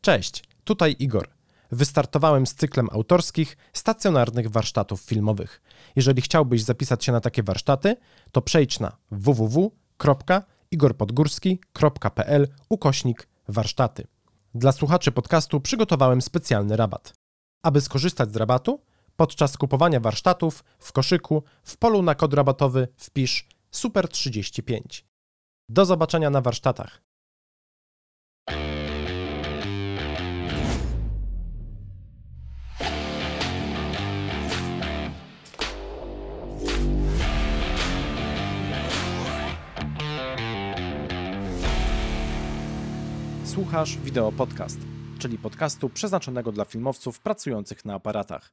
Cześć, tutaj Igor. Wystartowałem z cyklem autorskich stacjonarnych warsztatów filmowych. Jeżeli chciałbyś zapisać się na takie warsztaty, to przejdź na www.igorpodgórski.pl ukośnik warsztaty. Dla słuchaczy podcastu przygotowałem specjalny rabat. Aby skorzystać z rabatu, podczas kupowania warsztatów w koszyku w polu na kod rabatowy wpisz SUPER35. Do zobaczenia na warsztatach. Słuchasz wideo podcast, czyli podcastu przeznaczonego dla filmowców pracujących na aparatach.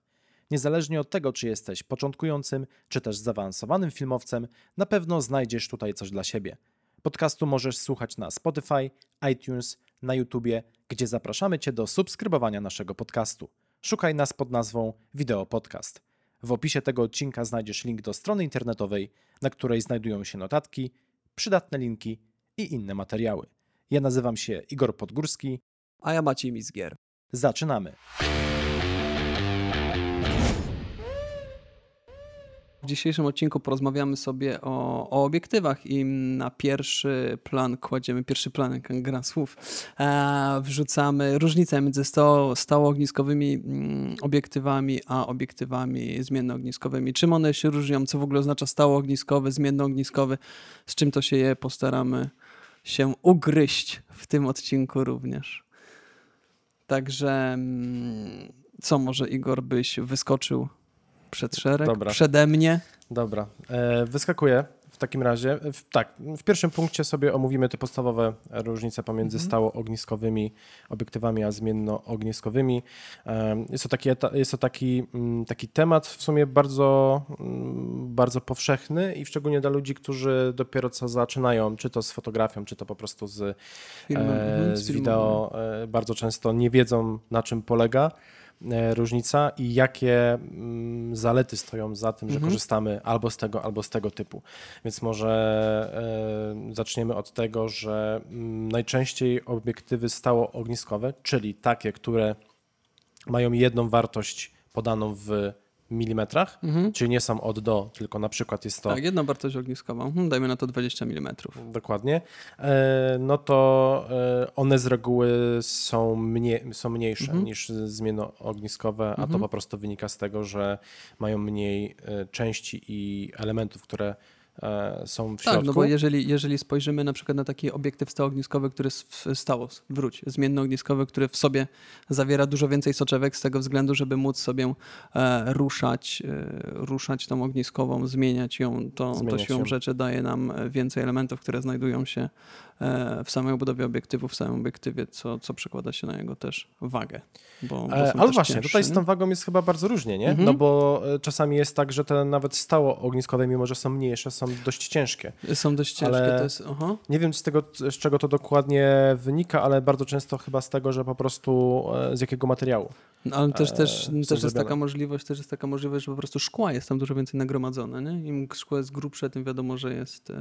Niezależnie od tego, czy jesteś początkującym, czy też zaawansowanym filmowcem, na pewno znajdziesz tutaj coś dla siebie. Podcastu możesz słuchać na Spotify, iTunes, na YouTubie, gdzie zapraszamy Cię do subskrybowania naszego podcastu. Szukaj nas pod nazwą Wideo Podcast. W opisie tego odcinka znajdziesz link do strony internetowej, na której znajdują się notatki, przydatne linki i inne materiały. Ja nazywam się Igor Podgórski. A ja Maciej Mizgier. Zaczynamy. W dzisiejszym odcinku porozmawiamy sobie o, o, obiektywach i na pierwszy plan kładziemy, pierwszy plan, jak gra słów, e, wrzucamy różnicę między sto, stałoogniskowymi mm, obiektywami a obiektywami zmiennoogniskowymi. Czym one się różnią, co w ogóle oznacza stałoogniskowy, zmiennoogniskowy, z czym to się je postaramy się ugryźć w tym odcinku również. Także mm, co może Igor byś wyskoczył przed szereg, Dobra. przede mnie? Dobra, e, wyskakuję w takim razie. W, tak, w pierwszym punkcie sobie omówimy te podstawowe różnice pomiędzy mhm. stało-ogniskowymi obiektywami a zmienno-ogniskowymi. Jest to taki, jest to taki, mm, taki temat w sumie bardzo, mm, bardzo powszechny i szczególnie dla ludzi, którzy dopiero co zaczynają, czy to z fotografią, czy to po prostu z, e, mhm, z wideo, e, bardzo często nie wiedzą na czym polega. E, różnica i jakie mm, zalety stoją za tym, że mhm. korzystamy albo z tego, albo z tego typu. Więc może e, zaczniemy od tego, że mm, najczęściej obiektywy stało ogniskowe, czyli takie, które mają jedną wartość podaną w milimetrach, mhm. czyli nie są od do, tylko na przykład jest to... Tak, jedną wartość ogniskową, hmm, dajmy na to 20 mm. Dokładnie. E, no to e, one z reguły są, mnie, są mniejsze mhm. niż zmiennoogniskowe, a to mhm. po prostu wynika z tego, że mają mniej e, części i elementów, które są w środku. Tak, no bo jeżeli, jeżeli spojrzymy na przykład na taki obiektyw stałoogniskowy, który stało, wróć, zmiennoogniskowy, który w sobie zawiera dużo więcej soczewek z tego względu, żeby móc sobie e, ruszać, e, ruszać tą ogniskową, zmieniać ją, to, to siłą rzeczy daje nam więcej elementów, które znajdują się E, w samej obudowie obiektywu, w samym obiektywie, co, co przekłada się na jego też wagę. Bo, bo e, ale właśnie, cięższe, tutaj z tą wagą jest chyba bardzo różnie, nie? Mhm. No bo e, czasami jest tak, że te nawet stało ogniskowe, mimo że są mniejsze, są dość ciężkie. Są dość ciężkie. Ale to jest, aha. Nie wiem z, tego, z czego to dokładnie wynika, ale bardzo często chyba z tego, że po prostu z jakiego materiału. No, ale też, też, też jest taka możliwość, też jest taka możliwość, że po prostu szkła jest tam dużo więcej nagromadzone. Nie? Im szkło jest grubsze, tym wiadomo, że jest.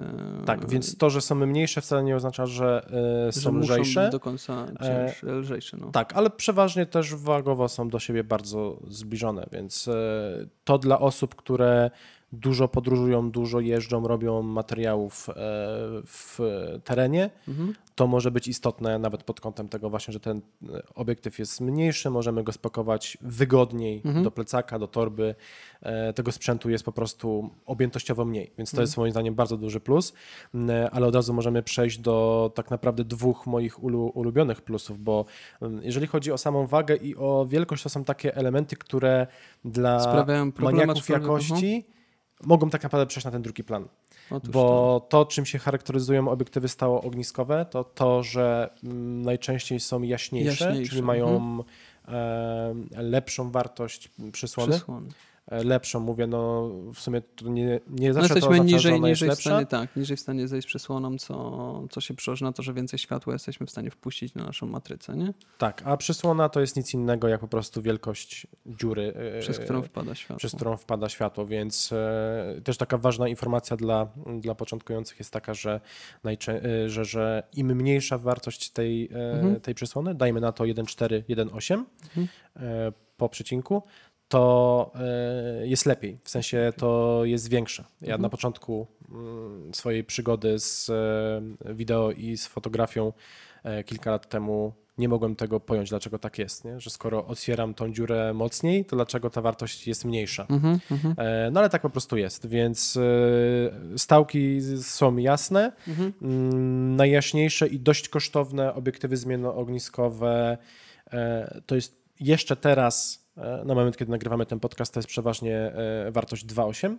Tak, więc to, że są mniejsze, wcale nie oznacza, że y, są że lżejsze. do końca e, cięż, lżejsze. No. Tak, ale przeważnie też wagowo są do siebie bardzo zbliżone, więc e, to dla osób, które dużo podróżują, dużo jeżdżą, robią materiałów e, w terenie, mhm. to może być istotne nawet pod kątem tego właśnie, że ten e, obiektyw jest mniejszy, możemy go spakować wygodniej mhm. do plecaka, do torby. E, tego sprzętu jest po prostu objętościowo mniej, więc to mhm. jest moim zdaniem bardzo duży plus, ale od razu możemy przejść do tak naprawdę dwóch moich ulubionych plusów, bo jeżeli chodzi o samą wagę i o wielkość, to są takie elementy, które dla maniaków jakości mogą tak naprawdę przejść na ten drugi plan. Otóż bo to. to, czym się charakteryzują obiektywy stało ogniskowe, to to, że mm, najczęściej są jaśniejsze, jaśniejsze. czyli mają mhm. lepszą wartość przysłony. przysłony. E, lepszą, mówię, no w sumie to nie, nie No zawsze to jesteśmy że niżej, ona jest niżej w lepsza. stanie, tak, niżej w stanie zejść przysłoną, co, co się przełoży na to, że więcej światła jesteśmy w stanie wpuścić na naszą matrycę, nie? Tak, a przysłona to jest nic innego jak po prostu wielkość dziury, e, Przez którą wpada światło. przez którą wpada światło, więc e, też taka ważna informacja dla, dla początkujących jest taka, że, najczę- że, że im mniejsza wartość tej, Mhm. tej przysłony, dajmy na to 1,4, 1,8 Mhm. po przecinku, to e, jest lepiej, w sensie to jest większe. Ja Mhm. na początku mm, swojej przygody z e, wideo i z fotografią e, kilka lat temu nie mogłem tego pojąć, dlaczego tak jest, nie? że skoro otwieram tą dziurę mocniej, to dlaczego ta wartość jest mniejsza. Mhm, mhm, No ale tak po prostu jest, więc stałki są jasne, mhm. Mm, najjaśniejsze i dość kosztowne obiektywy zmiennoogniskowe. To jest jeszcze teraz, na moment kiedy nagrywamy ten podcast, to jest przeważnie e, wartość 2,8.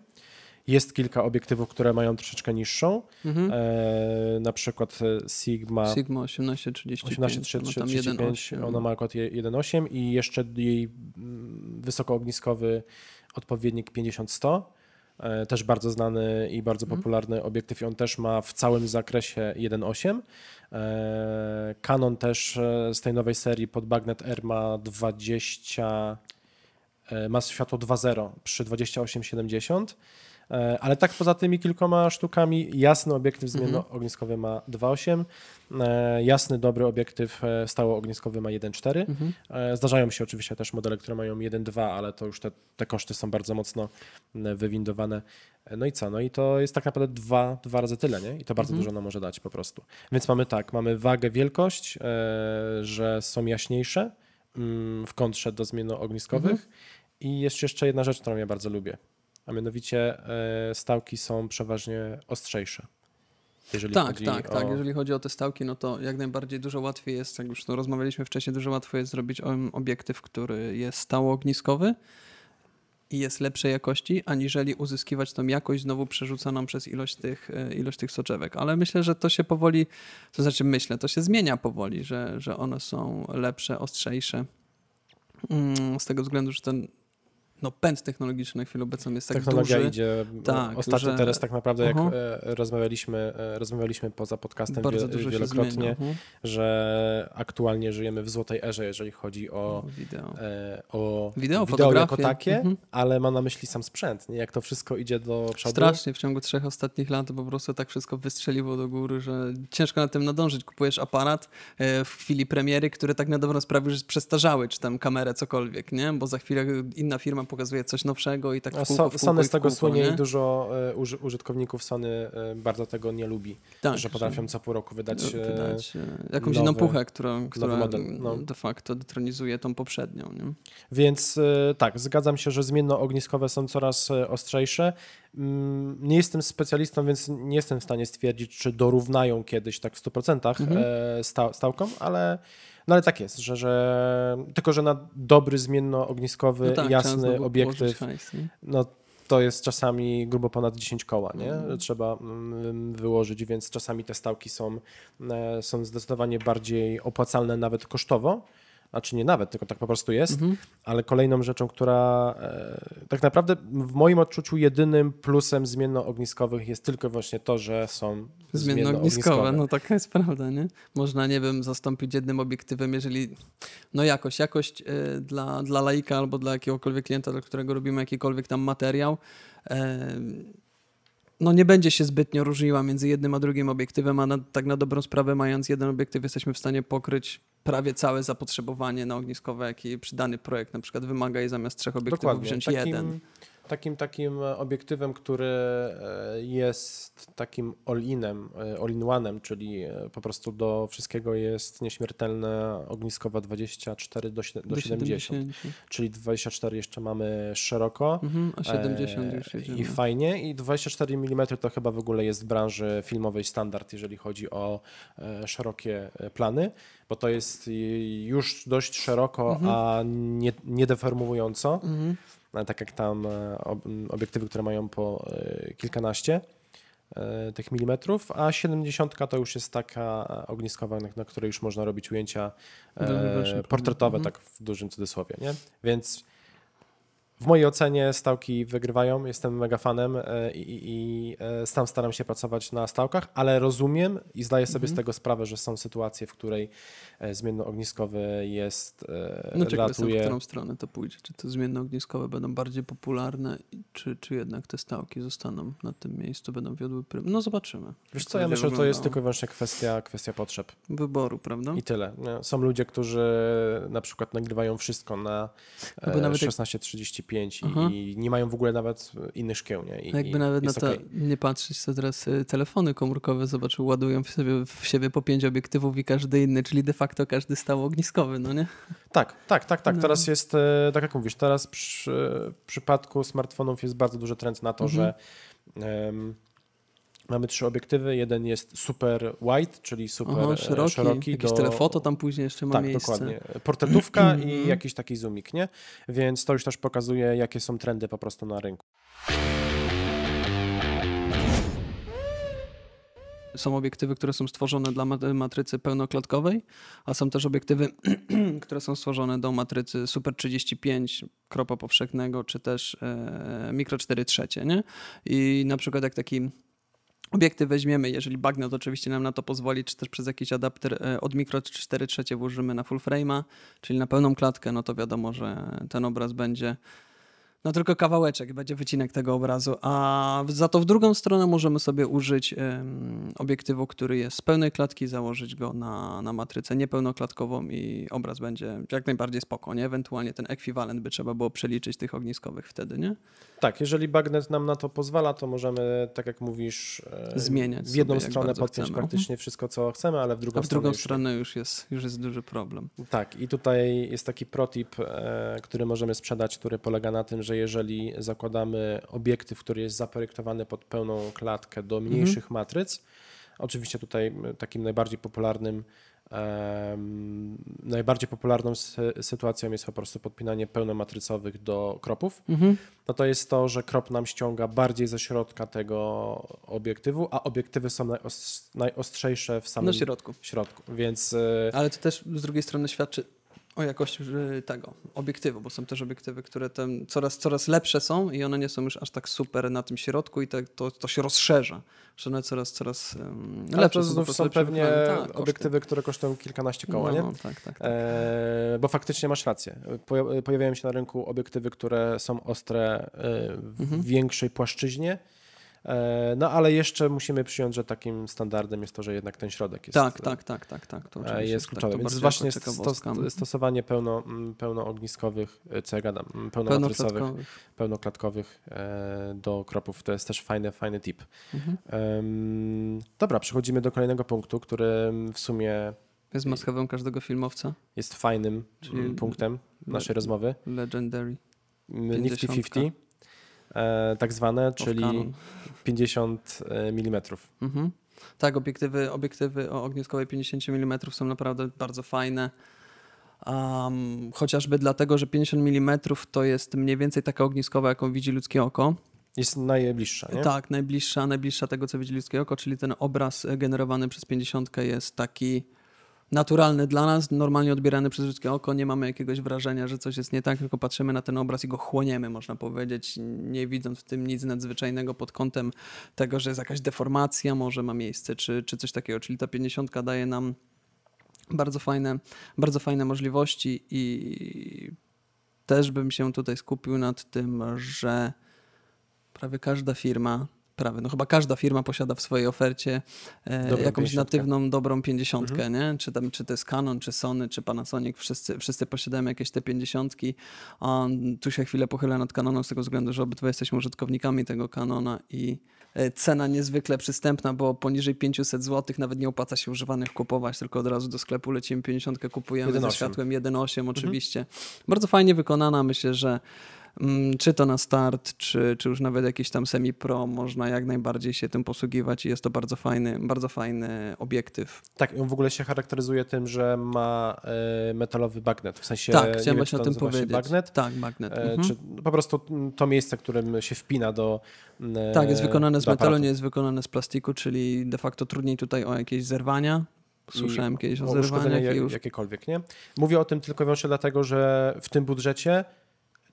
Jest kilka obiektywów, które mają troszeczkę niższą, Mhm. e, na przykład e, Sigma Sigma 1835, 1835, no tam ona ma akurat je- 1,8 i jeszcze jej mm, wysokoogniskowy odpowiednik 50-100. E, Też bardzo znany i bardzo Mhm. popularny obiektyw i on też ma w całym zakresie 1,8. E, Canon też e, z tej nowej serii pod Bagnet R ma 20, e, ma światło 2.0 przy 2870. E, Ale tak poza tymi kilkoma sztukami, jasny obiektyw zmiennoogniskowy ma 2.8, e, jasny, dobry obiektyw e, stałoogniskowy ma 1.4. Mhm. Zdarzają się oczywiście też modele, które mają 1.2, ale to już te, te koszty są bardzo mocno wywindowane. No i co? No i to jest tak naprawdę dwa, dwa razy tyle, nie? I to bardzo Mhm. dużo nam może dać po prostu. Więc mamy tak, mamy wagę, wielkość, że są jaśniejsze w kontrze do zmiennoogniskowych Mhm. i jest jeszcze jedna rzecz, którą ja bardzo lubię, a mianowicie e, stałki są przeważnie ostrzejsze. Jeżeli Tak, chodzi tak, o... tak. Jeżeli chodzi o te stałki, no to jak najbardziej dużo łatwiej jest, jak już to rozmawialiśmy wcześniej, dużo łatwiej jest zrobić obiektyw, który jest stałoogniskowy i jest lepszej jakości, aniżeli uzyskiwać tą jakość znowu przerzucaną przez ilość tych, e, ilość tych soczewek. Ale myślę, że to się powoli, to znaczy myślę, to się zmienia powoli, że, że one są lepsze, ostrzejsze. Mm, Z tego względu, że ten no, pęd technologiczny na chwilę obecną jest tak Technologia duży. idzie. Tak, ostatnio że- teraz tak naprawdę, jak Aha. e, rozmawialiśmy, e, rozmawialiśmy poza podcastem Bardzo wie, dużo się wielokrotnie, zmienia. Mhm. że aktualnie żyjemy w złotej erze, jeżeli chodzi o, wideo. e, o Wideo, jako fotografie. takie, Mhm. ale mam na myśli sam sprzęt, nie? jak to wszystko idzie do przodu. Strasznie w ciągu trzech ostatnich lat po prostu tak wszystko wystrzeliło do góry, że ciężko na tym nadążyć. Kupujesz aparat w chwili premiery, który tak na dobrą sprawę już jest przestarzały, czy tam kamerę, cokolwiek, nie? Bo za chwilę inna firma pokazuje coś nowszego i tak w kółko, w kółko Sony z tego kółko, słynie nie? i dużo e, uży, użytkowników Sony e, bardzo tego nie lubi, tak, że potrafią co pół roku wydać. e, wydać jakąś nowy- inną puchę, która, która model, no. de facto detronizuje tą poprzednią. Nie? Więc tak, zgadzam się, że zmiennoogniskowe są coraz ostrzejsze. Mm, Nie jestem specjalistą, więc nie jestem w stanie stwierdzić, czy dorównają kiedyś tak w 100% Mhm. e, sta, stałkom, ale, no ale tak jest, że, że tylko, że na dobry zmiennoogniskowy, No tak, jasny obiektyw, Hajs, no to jest czasami grubo ponad 10 koła, nie? Mhm. Trzeba mm, wyłożyć, więc czasami te stałki są, e, są zdecydowanie bardziej opłacalne nawet kosztowo. Znaczy nie nawet, tylko tak po prostu jest. Mhm. Ale kolejną rzeczą, która e, tak naprawdę w moim odczuciu jedynym plusem zmiennoogniskowych jest tylko właśnie to, że są Zmiennoogniskowe, no taka jest prawda, nie? Można, nie wiem, zastąpić jednym obiektywem, jeżeli, no jakość, jakość y, dla, dla laika albo dla jakiegokolwiek klienta, dla którego robimy jakikolwiek tam materiał, em, no nie będzie się zbytnio różniła między jednym a drugim obiektywem, a na, tak na dobrą sprawę mając jeden obiektyw jesteśmy w stanie pokryć prawie całe zapotrzebowanie na ogniskowe, jakie przy dany projekt na przykład wymaga i zamiast trzech obiektywów Dokładnie. wziąć Takim, jeden. Takim, takim obiektywem, który e, jest takim all-inem, e, all-in-one'em, czyli e, po prostu do wszystkiego jest nieśmiertelna ogniskowa 24 do, do 70. Czyli 24 jeszcze mamy szeroko. Mhm, a 70 E, już I jedziemy. fajnie. I 24 mm to chyba w ogóle jest w branży filmowej standard, jeżeli chodzi o e, szerokie e, plany, bo to jest i- już dość szeroko, Mhm. a nie, nie deformująco. Mhm. E, Tak jak tam e, obiektywy, które mają po e, kilkanaście e, tych milimetrów, a 70 to już jest taka ogniskowa, na, której już można robić ujęcia portretowe, Mhm. tak w dużym cudzysłowie, nie? Więc w mojej ocenie stałki wygrywają, jestem mega fanem e, i, i, e, sam staram się pracować na stałkach, ale rozumiem i zdaję sobie Mhm. z tego sprawę, że są sytuacje, w której e, zmiennoogniskowy jest, No ciekaw jestem, w którą stronę to pójdzie. Czy te zmienne ogniskowe będą bardziej popularne, czy, czy jednak te stałki zostaną na tym miejscu, będą wiodły prym. No zobaczymy. Wiesz co, ja myślę, że to jest tylko i wyłącznie kwestia, kwestia potrzeb Wyboru, prawda? i tyle. Są ludzie, którzy na przykład nagrywają wszystko na Jakby e, nawet jak- 16-35 Aha. i, nie mają w ogóle nawet innych szkieł, nie? I, A Jakby i nawet na to okej. nie patrzeć, to teraz y, telefony komórkowe, zobaczył, ładują w, sobie, w siebie po pięć obiektywów i każdy inny, czyli de facto każdy stał ogniskowy, no nie? Tak, tak, tak, tak. No. Teraz jest, e, tak jak mówisz, teraz przy, w przypadku smartfonów jest bardzo duży trend na to, Mhm. że em, mamy trzy obiektywy. Jeden jest super wide, czyli super Aha, e, szeroki, szeroki. jakieś do- telefoto tam później jeszcze ma Tak, miejsce. dokładnie. Portretówka i Mhm. jakiś taki zoomik, nie? Więc to już też pokazuje, jakie są trendy po prostu na rynku. Są obiektywy, które są stworzone dla mat- matrycy pełnoklatkowej, a są też obiektywy, które są stworzone do matrycy Super 35, kropa powszechnego, czy też e, Micro 4 trzecie, nie? I na przykład jak taki obiektyw weźmiemy, jeżeli bagnet oczywiście nam na to pozwoli, czy też przez jakiś adapter e, od Micro 4 trzecie włożymy na full frame'a, czyli na pełną klatkę, no to wiadomo, że ten obraz będzie no tylko kawałeczek, będzie wycinek tego obrazu, a za to w drugą stronę możemy sobie użyć obiektywu, który jest z pełnej klatki, założyć go na, na matrycę niepełnoklatkową i obraz będzie jak najbardziej spoko, nie? Ewentualnie ten ekwiwalent by trzeba było przeliczyć tych ogniskowych wtedy, nie? Tak, jeżeli bagnet nam na to pozwala, to możemy, tak jak mówisz, e, Zmieniać w jedną stronę podpiąć praktycznie wszystko, co chcemy, ale w drugą A w stronę drugą stronę już jest, już jest duży problem. Tak, i tutaj jest taki protip, e, który możemy sprzedać, który polega na tym, że jeżeli zakładamy obiektyw, który jest zaprojektowany pod pełną klatkę do Mhm. mniejszych matryc, oczywiście tutaj m, takim najbardziej popularnym em, najbardziej popularną sy- sytuacją jest po prostu podpinanie pełnomatrycowych do kropów, Mhm. no to jest to, że krop nam ściąga bardziej ze środka tego obiektywu, a obiektywy są najos- najostrzejsze w samym środku. środku, więc e, Ale to też z drugiej strony świadczy o jakości że tego obiektywu, bo są też obiektywy, które tam coraz, coraz lepsze są i one nie są już aż tak super na tym środku i tak to, to się rozszerza, że one coraz, coraz um, Ale lepsze to po znów są pewnie. Tak, obiektywy, które kosztują kilkanaście koła, no, nie? No, tak, tak, tak. E, bo faktycznie masz rację. Poja- Pojawiają się na rynku obiektywy, które są ostre e, w Mhm. większej płaszczyźnie. E, no ale jeszcze musimy przyjąć, że takim standardem jest to, że jednak ten środek jest, tak, tak, tak, tak, tak. To e, oczywiście jest tak, kluczowy. to Więc właśnie jako sto, ciekawostka. stosowanie pełno, m, pełnoogniskowych, e, co ja gadam, m, pełnomatrycowych, Pełnoklatkowych. pełnoklatkowych e, do kropów, to jest też fajny, fajny tip. Mhm. Dobra, przechodzimy do kolejnego punktu, który w sumie Jest must-have'em każdego filmowca, jest fajnym Czyli- mm, punktem naszej rozmowy. Legendary. Mm, Nifty 50. 50, e, tak zwane, czyli Canon. 50 mm. Mhm. Tak, obiektywy, obiektywy o ogniskowej 50 mm są naprawdę bardzo fajne. Um, chociażby dlatego, że 50 mm to jest mniej więcej taka ogniskowa, jaką widzi ludzkie oko. Jest najbliższa, nie? Tak, najbliższa, najbliższa tego, co widzi ludzkie oko, czyli ten obraz e, generowany przez 50 jest taki naturalny dla nas, normalnie odbierany przez ludzkie oko. Nie mamy jakiegoś wrażenia, że coś jest nie tak, tylko patrzymy na ten obraz i go chłoniemy, można powiedzieć, nie widząc w tym nic nadzwyczajnego pod kątem tego, że jest jakaś deformacja, może ma miejsce, czy, czy coś takiego. Czyli ta 50 daje nam bardzo fajne, bardzo fajne możliwości i też bym się tutaj skupił nad tym, że prawie każda firma, prawie, no chyba każda firma posiada w swojej ofercie e, Dobrą jakąś 50. natywną, dobrą 50, Mhm. nie? Czy, tam, czy to jest Canon, czy Sony, czy Panasonic, wszyscy, wszyscy posiadają jakieś te 50. A tu się chwilę pochylę nad Canonem z tego względu, że obydwa jesteśmy użytkownikami tego Canona i e, cena niezwykle przystępna, bo poniżej 500 zł nawet nie opłaca się używanych kupować, tylko od razu do sklepu lecimy 50, kupujemy 1.8. ze światłem 1.8 oczywiście. Bardzo fajnie wykonana, myślę, że Czy to na start, czy, czy już nawet jakiś tam semi-pro, można jak najbardziej się tym posługiwać i jest to bardzo fajny, bardzo fajny obiektyw. Tak, on w ogóle się charakteryzuje tym, że ma e, metalowy bagnet. W sensie, tak, chciałem właśnie o tym powiedzieć. Bagnet, Tak, magnet. e, mhm. czy po prostu mm, to miejsce, którym się wpina do e, tak, jest wykonane z metalu, nie jest wykonane z plastiku, czyli de facto trudniej tutaj o jakieś zerwania. Słyszałem I kiedyś o, uszkodzenia zerwaniach jak- już jakiekolwiek, nie? Mówię o tym tylko i wyłącznie dlatego, że w tym budżecie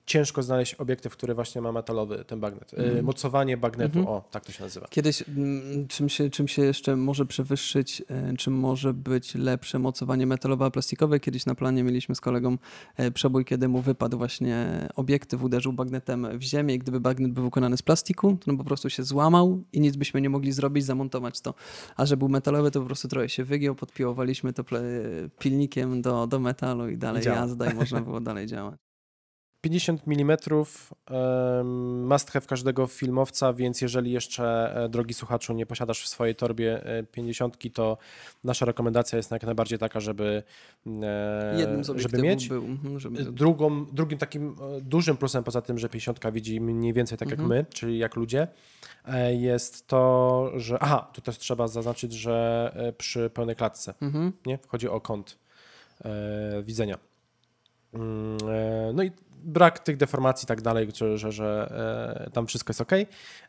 ciężko znaleźć obiektyw, który właśnie ma metalowy ten bagnet. Mm. Mocowanie bagnetu, mm -hmm. o, tak to się nazywa. Kiedyś, mm, czym się, czym się jeszcze może przewyższyć, e, czym może być lepsze mocowanie metalowe a plastikowe? Kiedyś na planie mieliśmy z kolegą e, przebój, kiedy mu wypadł właśnie obiektyw, uderzył bagnetem w ziemię i gdyby bagnet był wykonany z plastiku, to on po prostu się złamał i nic byśmy nie mogli zrobić, zamontować to. A że był metalowy, to po prostu trochę się wygiął, podpiłowaliśmy to pilnikiem do, do metalu i dalej jazda i można było dalej działać. 50 mm must have każdego filmowca, więc jeżeli jeszcze, e, drogi słuchaczu, nie posiadasz w swojej torbie 50, e, to nasza rekomendacja jest jak najbardziej taka, żeby, e, Jednym z żeby mieć. Był, mhm, żeby... Drugą, drugim takim dużym plusem, poza tym, że 50 widzi mniej więcej tak jak mhm. my, czyli jak ludzie, jest to, że. Aha, tu też trzeba zaznaczyć, że przy pełnej klatce mhm. nie? chodzi o kąt widzenia. Mm, no i brak tych deformacji i tak dalej, że, że, że e, tam wszystko jest ok.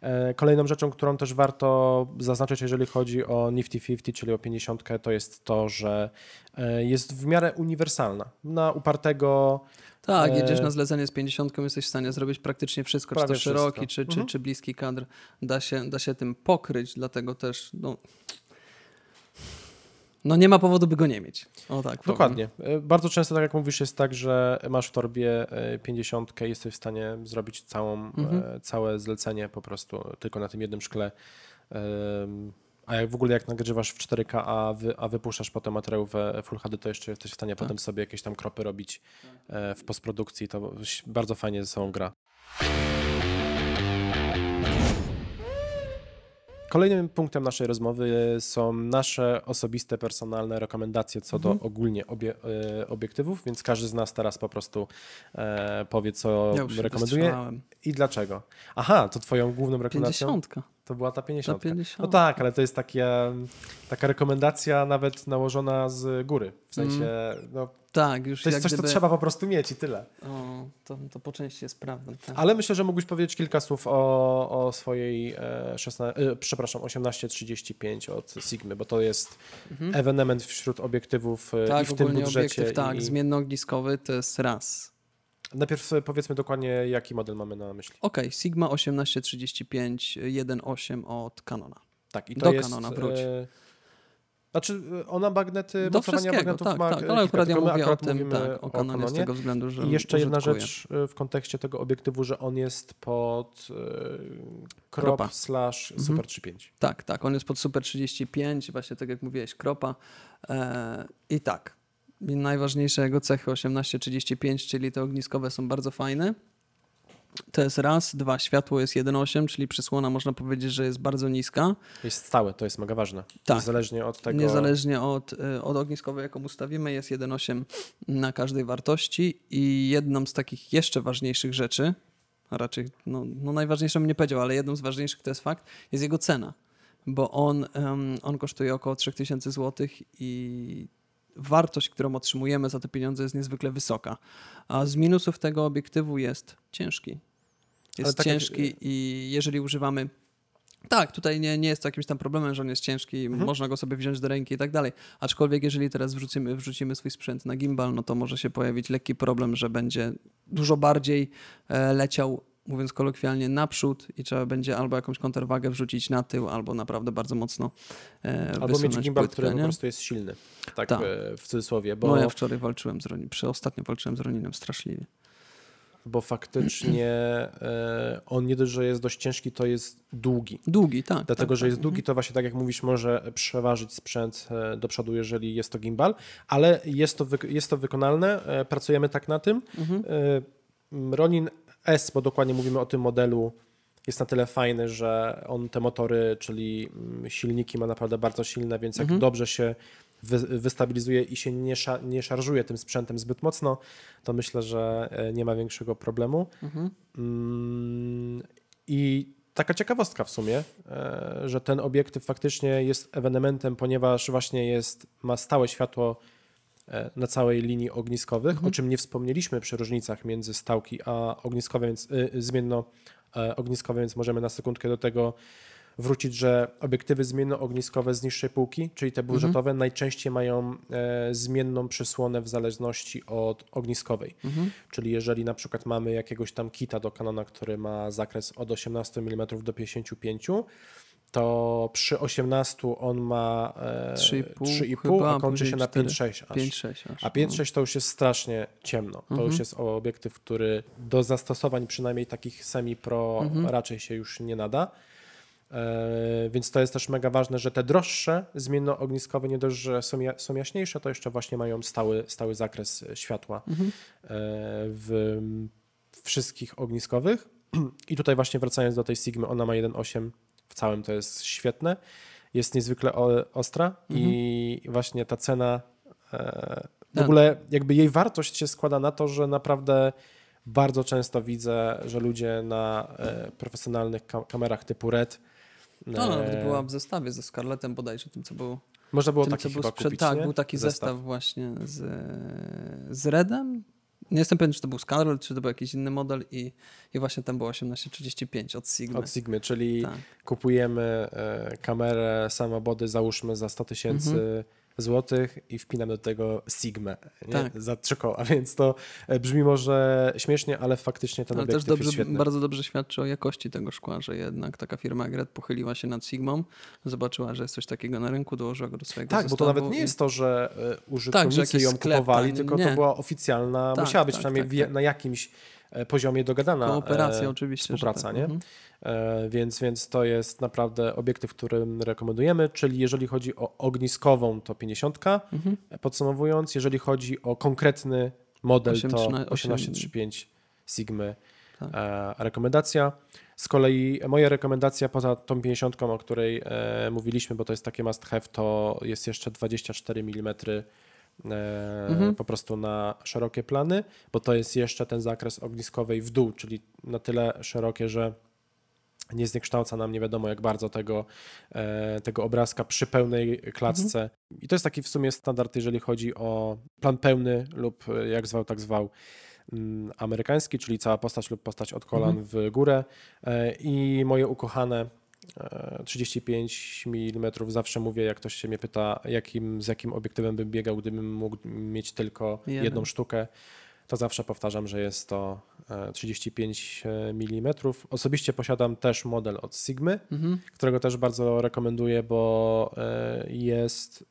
E, kolejną rzeczą, którą też warto zaznaczyć, jeżeli chodzi o Nifty 50, czyli o 50, to jest to, że e, jest w miarę uniwersalna. Na upartego. Tak, jedziesz na zlecenie z 50, jesteś w stanie zrobić praktycznie wszystko, czy to szeroki, czy, mhm. czy, czy bliski kadr. Da się, da się tym pokryć, dlatego też no, no nie ma powodu, by go nie mieć. O tak. Dokładnie. Powiem. Bardzo często, tak jak mówisz, jest tak, że masz w torbie 50, e, jesteś w stanie zrobić całą, e, mhm. całe zlecenie po prostu tylko na tym jednym szkle. A jak w ogóle jak nagrywasz w 4K, a, wy, a wypuszczasz potem materiał w Full HD, to jeszcze jesteś w stanie tak. potem sobie jakieś tam kropy robić e, w postprodukcji. To bardzo fajnie ze sobą gra. Kolejnym punktem naszej rozmowy są nasze osobiste, personalne rekomendacje co mhm. do ogólnie obie, e, obiektywów, więc każdy z nas teraz po prostu e, powie, co ja rekomenduje i dlaczego. Aha, to twoją główną rekomendacją? 50. To była ta 50. ta 50. No tak, ale to jest takie, taka rekomendacja nawet nałożona z góry. W sensie, mm. no, tak, już to jest coś, gdyby... co trzeba po prostu mieć i tyle. O, to, to po części jest prawda. Tak. Ale myślę, że mógłbyś powiedzieć kilka słów o, o swojej e, 16, e, przepraszam, 1835 od Sigmy, bo to jest mhm. ewenement wśród obiektywów e, tak, i w tym budżecie. Obiektyw, tak, i... zmiennoogniskowy to jest raz. Najpierw powiedzmy dokładnie, jaki model mamy na myśli. Ok, Sigma 1835 1.8 od Canona. Tak, i to Do jest... Canona wróć. E... Znaczy, ona magnety, Do magnetów tak, ma tak, ale akurat ja mówię o tym, tak, o Canonie, z tego względu, że I jeszcze jedna rzecz e, w kontekście tego obiektywu, że on jest pod e, crop slash mhm. super 35. Tak, tak, on jest pod super 35, właśnie tak jak mówiłeś, kropa e, i tak, najważniejsze jego cechy 1835, czyli te ogniskowe są bardzo fajne. To jest raz, dwa, światło jest 1,8, czyli przysłona można powiedzieć, że jest bardzo niska. Jest stałe, to jest mega ważne. Tak. Niezależnie od tego. Niezależnie od, y, od ogniskowej, jaką ustawimy, jest 1,8 na każdej wartości. I jedną z takich jeszcze ważniejszych rzeczy, a raczej no, no najważniejszą mnie powiedział, ale jedną z ważniejszych to jest fakt, jest jego cena. Bo on, um, on kosztuje około 3000 zł i wartość, którą otrzymujemy za te pieniądze jest niezwykle wysoka. A z minusów tego obiektywu jest ciężki. Jest tak ciężki jak... i jeżeli używamy tak, tutaj nie, nie jest to jakimś tam problemem, że on jest ciężki, mhm. można go sobie wziąć do ręki i tak dalej. Aczkolwiek jeżeli teraz wrzucimy, wrzucimy swój sprzęt na gimbal, no to może się pojawić lekki problem, że będzie dużo bardziej e, leciał mówiąc kolokwialnie, naprzód i trzeba będzie albo jakąś kontrwagę wrzucić na tył, albo naprawdę bardzo mocno e, Albo mieć gimbal, który nie? po prostu jest silny, tak Ta. w cudzysłowie. Bo... No ja wczoraj walczyłem z Ronin, przy ostatnio walczyłem z Roninem straszliwie. Bo faktycznie e, on nie dość, że jest dość ciężki, to jest długi. Długi, tak. Dlatego, tak, że jest tak. długi, to właśnie tak jak mówisz, może przeważyć sprzęt e, do przodu, jeżeli jest to gimbal, ale jest to, jest to wykonalne, e, pracujemy tak na tym. Mhm. Ronin S, bo dokładnie mówimy o tym modelu, jest na tyle fajny, że on te motory, czyli mm, silniki ma naprawdę bardzo silne, więc jak mhm. dobrze się wy, wystabilizuje i się nie, nie szarżuje tym sprzętem zbyt mocno, to myślę, że e, nie ma większego problemu. Mhm. Mm, I taka ciekawostka w sumie, e, że ten obiektyw faktycznie jest ewenementem, ponieważ właśnie jest, ma stałe światło na całej linii ogniskowych, mhm. o czym nie wspomnieliśmy przy różnicach między stałki a ogniskowe, więc y, zmienno e, ogniskowe, więc możemy na sekundkę do tego wrócić, że obiektywy zmiennoogniskowe z niższej półki, czyli te budżetowe, Mhm. najczęściej mają e, zmienną przysłonę w zależności od ogniskowej. Mhm. Czyli jeżeli na przykład mamy jakiegoś tam kita do Canona, który ma zakres od 18 mm do 55, to przy 18 on ma e, 3,5 3,5, chyba, a kończy się na 4. 5,6 aż. 5-6 aż. A 5.6 to już jest strasznie ciemno. To Mhm. już jest obiektyw, który do zastosowań przynajmniej takich semi-pro Mhm. raczej się już nie nada. E, więc to jest też mega ważne, że te droższe zmiennoogniskowe nie dość, że są, ja, są jaśniejsze, to jeszcze właśnie mają stały, stały zakres e, światła Mhm. e, w wszystkich ogniskowych. I tutaj właśnie wracając do tej Sigmy, ona ma 1.8 w całym, to jest świetne. Jest niezwykle ostra i właśnie ta cena e, w Tak. ogóle jakby jej wartość się składa na to, że naprawdę bardzo często widzę, że ludzie na e, profesjonalnych ka- kamerach typu RED No, no, nawet e, była w zestawie ze Scarlettem bodajże, tym co był, można było tym, taki co był sprzed... kupić, Tak, nie? był taki zestaw, właśnie z, z Redem. Nie jestem pewien, czy to był Scarlet, czy to był jakiś inny model i, i właśnie tam było 1835 od Sigmy. od Sigmy, czyli Tak. kupujemy e, kamerę samobody, załóżmy za 100 tysięcy złotych i wpinamy do tego Sigmę nie? Tak. za trzy koła, więc to e, brzmi może śmiesznie, ale faktycznie ten Ale też obiektyw dobrze, jest świetny. bardzo dobrze świadczy o jakości tego szkła, że jednak taka firma Red pochyliła się nad Sigmą, zobaczyła, że jest coś takiego na rynku, dołożyła go do swojego Tak, bo to nawet nie i- jest to, że e, użytkownicy jakiś ją sklep kupowali, tylko nie. to była oficjalna, Tak, musiała być tak, przynajmniej tak, tak. na jakimś poziomie dogadana Kooperacja e, oczywiście. współpraca, tak. nie? Mhm. E, Więc, więc to jest naprawdę obiektyw, który rekomendujemy, czyli jeżeli chodzi o ogniskową, to 50, Mhm. podsumowując, jeżeli chodzi o konkretny model, to 8,13 1835 Sigmy Tak. e, rekomendacja. Z kolei moja rekomendacja poza tą 50, o której e, mówiliśmy, bo to jest takie must have, to jest jeszcze 24 mm e, Mhm. po prostu na szerokie plany, bo to jest jeszcze ten zakres ogniskowej w dół, czyli na tyle szerokie, że nie zniekształca nam nie wiadomo jak bardzo tego, e, tego obrazka przy pełnej klatce. I to jest taki w sumie standard, jeżeli chodzi o plan pełny lub e, jak zwał, tak zwał mm, amerykański, czyli cała postać lub postać od kolan w górę. E, I moje ukochane e, 35 mm zawsze mówię, jak ktoś się mnie pyta, jakim, z jakim obiektywem bym biegał, gdybym mógł mieć tylko Jeden. jedną sztukę, to zawsze powtarzam, że jest to e, 35 mm. Osobiście posiadam też model od Sigmy, Mhm. którego też bardzo rekomenduję, bo e, jest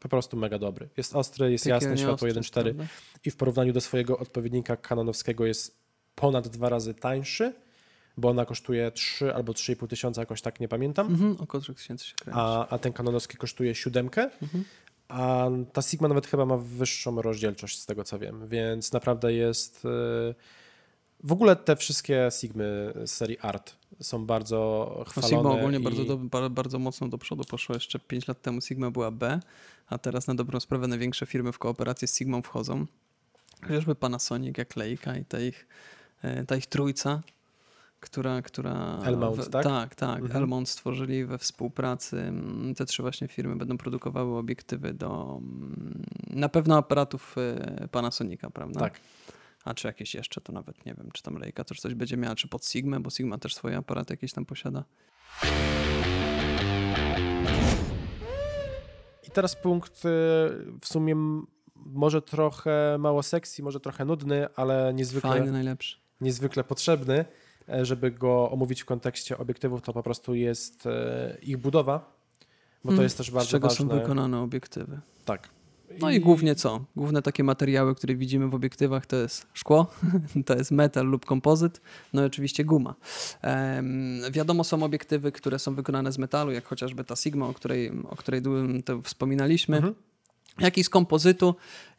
po prostu mega dobry. Jest ostry, jest jasny, Piekielnie światło ostry, 1.4 prawda? i w porównaniu do swojego odpowiednika kanonowskiego jest ponad dwa razy tańszy, bo ona kosztuje 3 albo 3,5 tysiąca, jakoś tak nie pamiętam, Mhm. Około 3000 się kręci. a, a ten kanonowski kosztuje siódemkę, Mhm. a ta Sigma nawet chyba ma wyższą rozdzielczość z tego co wiem, więc naprawdę jest... e, W ogóle te wszystkie Sigmy z serii Art są bardzo No, chwalone. Sigma ogólnie i... bardzo, do, ba- bardzo mocno do przodu poszło. Jeszcze 5 lat temu Sigma była B, a teraz na dobrą sprawę największe firmy w kooperację z Sigmą wchodzą. Chociażby Panasonic, jak Leica i ta ich, e, ta ich trójca, która... która Elmont, w, tak? Tak, tak. Mhm. Elmont stworzyli we współpracy. mm, Te trzy właśnie firmy będą produkowały obiektywy do mm, na pewno aparatów e, Panasonica, prawda? Tak. A czy jakieś jeszcze, to nawet nie wiem, czy tam Leica też coś będzie miała, czy pod Sigmę, bo Sigma też swoje aparaty jakieś tam posiada. I teraz punkt y, w sumie może trochę mało sekcji, może trochę nudny, ale niezwykle, Fajny, najlepszy. niezwykle potrzebny, żeby go omówić w kontekście obiektywów, to po prostu jest e, ich budowa, bo to Mm, jest też bardzo Z czego ważne. są wykonane obiektywy. Tak. No i głównie co? Główne takie materiały, które widzimy w obiektywach to jest szkło, to jest metal lub kompozyt, no i oczywiście guma. Em, wiadomo, są obiektywy, które są wykonane z metalu, jak chociażby ta Sigma, o której, o której wspominaliśmy, Mhm. jak i z kompozytu.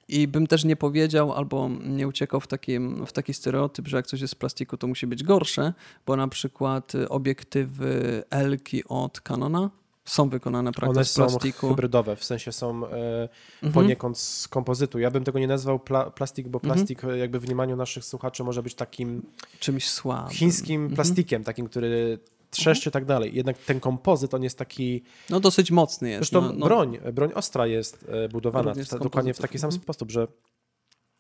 I bym też nie powiedział albo nie uciekał w taki, w taki stereotyp, że jak coś jest z plastiku, to musi być gorsze, bo na przykład y, obiektywy Elki od Canona są wykonane praktycznie One z są plastiku. hybrydowe, w sensie są e, Mhm. poniekąd z kompozytu. Ja bym tego nie nazwał pla plastik, bo plastik e, jakby w mniemaniu naszych słuchaczy może być takim Czymś słabym. chińskim Mhm. plastikiem, takim, który trzeszczy i tak dalej. Jednak ten kompozyt, on jest taki No dosyć mocny jest. Zresztą no, no, broń, broń ostra jest e, budowana w, dokładnie w taki sam mhm. sposób, że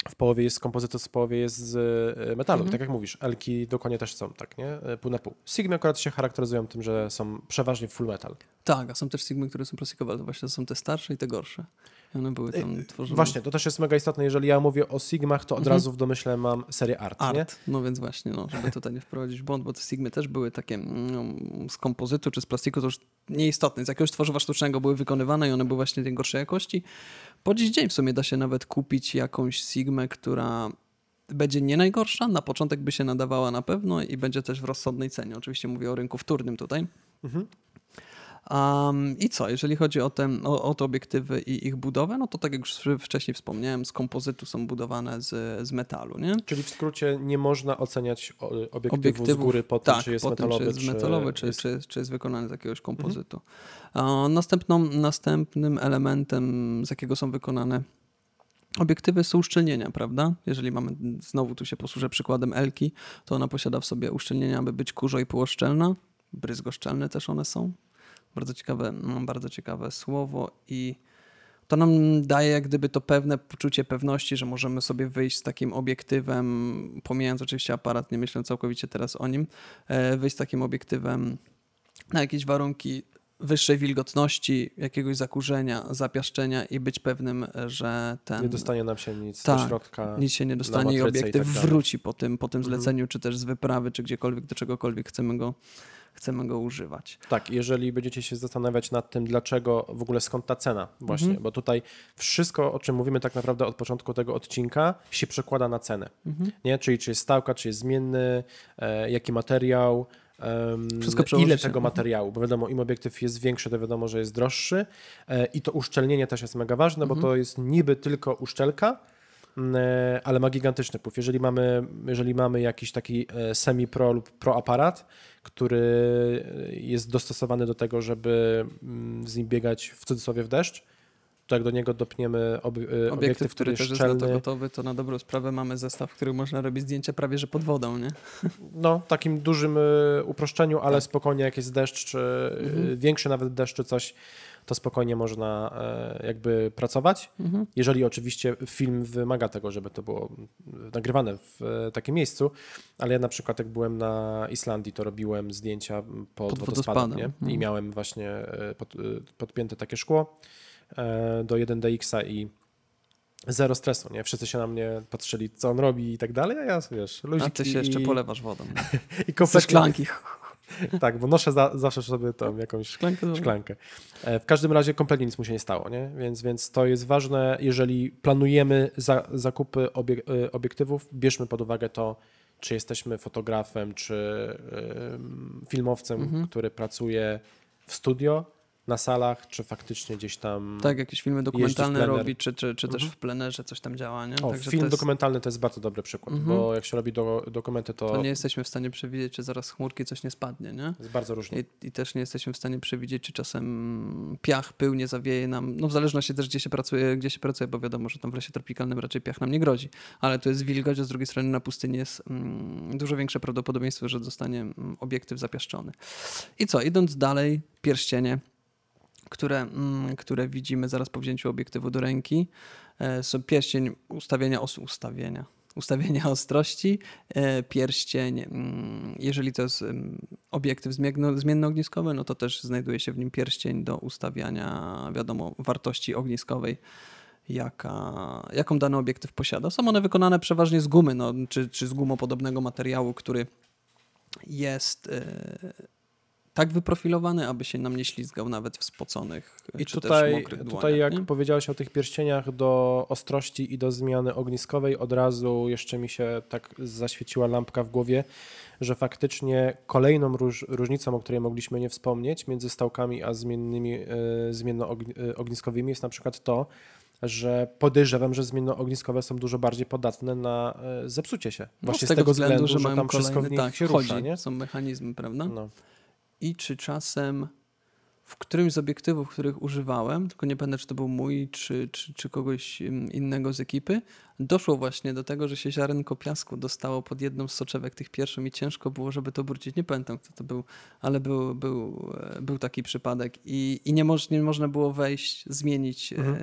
w połowie jest z kompozytu, w połowie jest z e, metalu. Mhm. Tak jak mówisz, Elki dokładnie też są, tak, nie? E, Pół na pół. Sigmy akurat się charakteryzują tym, że są przeważnie full metal. Tak, a są też Sigmy, które są plastikowe, ale to właśnie są te starsze i te gorsze. One były tam tworzone. Właśnie, to też jest mega istotne. Jeżeli ja mówię o Sigmach, to od razu w domyśle mam serię Art, nie? Art, no więc właśnie, no, żeby tutaj nie wprowadzić błąd, bo te Sigmy też były takie mm, z kompozytu czy z plastiku, to już nieistotne. Z jakiegoś tworzywa sztucznego były wykonywane i one były właśnie tej gorszej jakości. Po dziś dzień w sumie da się nawet kupić jakąś Sigmę, która będzie nie najgorsza, na początek by się nadawała na pewno i będzie też w rozsądnej cenie. Oczywiście mówię o rynku wtórnym tutaj. Mhm. Um, I co, jeżeli chodzi o te, o, o te obiektywy i ich budowę, no to tak jak już wcześniej wspomniałem, z kompozytu są budowane z, z metalu, nie? Czyli w skrócie nie można oceniać obiektywu, z obiektywów, góry po tym, tak, czy jest metalowy, tym, czy jest metalowy, czy, jest... czy, czy jest wykonany z jakiegoś kompozytu. A następną, następnym elementem, z jakiego są wykonane obiektywy, są uszczelnienia, prawda? Jeżeli mamy, znowu tu się posłużę przykładem Elki, to ona posiada w sobie uszczelnienia, aby być kurzo i półoszczelna. Bryzgoszczelne też one są. Bardzo ciekawe, mm, bardzo ciekawe słowo i to nam daje jak gdyby to pewne poczucie pewności, że możemy sobie wyjść z takim obiektywem, pomijając oczywiście aparat, nie myślę całkowicie teraz o nim, e, wyjść z takim obiektywem na jakieś warunki wyższej wilgotności, jakiegoś zakurzenia, zapiaszczenia i być pewnym, że ten Nie dostanie nam się nic Tak, do środka. nic się nie dostanie i matryce i obiektyw tak wróci po tym, po tym Mhm. zleceniu, czy też z wyprawy, czy gdziekolwiek, do czegokolwiek chcemy go, chcemy go używać. Tak, jeżeli będziecie się zastanawiać nad tym, dlaczego w ogóle skąd ta cena, właśnie, Mhm. bo tutaj wszystko, o czym mówimy tak naprawdę od początku tego odcinka, się przekłada na cenę. Mhm. Nie? Czyli czy jest stałka, czy jest zmienny, e, jaki materiał, ile tego Mhm. materiału, bo wiadomo, im obiektyw jest większy, to wiadomo, że jest droższy e, i to uszczelnienie też jest mega ważne, Mhm. bo to jest niby tylko uszczelka, ale ma gigantyczny wpływ. Jeżeli mamy, jeżeli mamy jakiś taki e, semi-pro lub pro aparat, który e, jest dostosowany do tego, żeby mm, z nim biegać w cudzysłowie w deszcz, to jak do niego dopniemy oby, e, obiektyw, Obiektyw, który też jest na szczelny, to gotowy, to na dobrą sprawę mamy zestaw, w którym można robić zdjęcia prawie że pod wodą, nie? no, takim dużym uproszczeniu, ale Tak. spokojnie jak jest deszcz, czy Mhm. większy nawet deszcz, czy coś, to spokojnie można e, jakby pracować. Mhm. Jeżeli oczywiście film wymaga tego, żeby to było nagrywane w e, takim miejscu, ale ja na przykład jak byłem na Islandii, to robiłem zdjęcia pod, Pod wodospadem, wodospadem, nie? mhm. i miałem właśnie e, pod, podpięte takie szkło do 1DX-a i zero stresu, nie? Wszyscy się na mnie patrzyli, co on robi i tak dalej, a ja, wiesz, luzik A ty się jeszcze i, polewasz wodą. i Ze kompletnie, szklanki. tak, bo noszę za, zawsze sobie tam jakąś Szklankę szklankę. E, W każdym razie kompletnie nic mu się nie stało, nie? Więc, więc to jest ważne, jeżeli planujemy za, zakupy obiek e, obiektywów, bierzmy pod uwagę to, czy jesteśmy fotografem, czy filmowcem, Mhm. który pracuje w studio, na salach, czy faktycznie gdzieś tam... Tak, jakieś filmy dokumentalne robi, czy, czy, czy też Mhm. w plenerze coś tam działa, nie? O, Także film to, jest, dokumentalny to jest bardzo dobry przykład, Mhm. bo jak się robi do, dokumenty, to, to nie jesteśmy w stanie przewidzieć, czy zaraz chmurki coś nie spadnie, nie? jest bardzo różnie. I, I też nie jesteśmy w stanie przewidzieć, czy czasem piach, pył nie zawieje nam, no w zależności też gdzie się pracuje, gdzie się pracuje, bo wiadomo, że tam w lesie tropikalnym raczej piach nam nie grozi, ale tu jest wilgoć, a z drugiej strony na pustyni jest mm, dużo większe prawdopodobieństwo, że zostanie mm, obiektyw zapiaszczony. I co, idąc dalej, pierścienie, które, mm, które widzimy zaraz po wzięciu obiektywu do ręki, e, są pierścień ustawienia, os, ustawienia, ustawienia ostrości, e, pierścień, mm, jeżeli to jest mm, obiektyw zmienno- zmiennoogniskowy, no to też znajduje się w nim pierścień do ustawiania, wiadomo, wartości ogniskowej, jaka, jaką dany obiektyw posiada. Są one wykonane przeważnie z gumy, no, czy, czy z gumopodobnego materiału, który jest e, tak wyprofilowany, aby się nam nie ślizgał nawet w spoconych I czy też tutaj, mokrych tutaj dłoniach, jak nie? powiedziałeś o tych pierścieniach do ostrości i do zmiany ogniskowej, od razu jeszcze mi się tak zaświeciła lampka w głowie, że faktycznie kolejną róż, różnicą, o której mogliśmy nie wspomnieć między stałkami a zmiennymi, e, zmiennoogniskowymi jest na przykład to, że podejrzewam, że zmiennoogniskowe są dużo bardziej podatne na e, zepsucie się. No, Właśnie z tego, względu, że, mają tam wszystko w nich tak, się chodzi, rusza, nie? Są mechanizmy, prawda? No. I czy czasem w którymś z obiektywów, których używałem, tylko nie pamiętam, czy to był mój, czy, czy, czy kogoś innego z ekipy, doszło właśnie do tego, że się ziarenko piasku dostało pod jedną z soczewek tych pierwszą i ciężko było, żeby to obrócić. Nie pamiętam, kto to był, ale był, był, był taki przypadek i, i nie, moż, nie można było wejść, zmienić, mhm.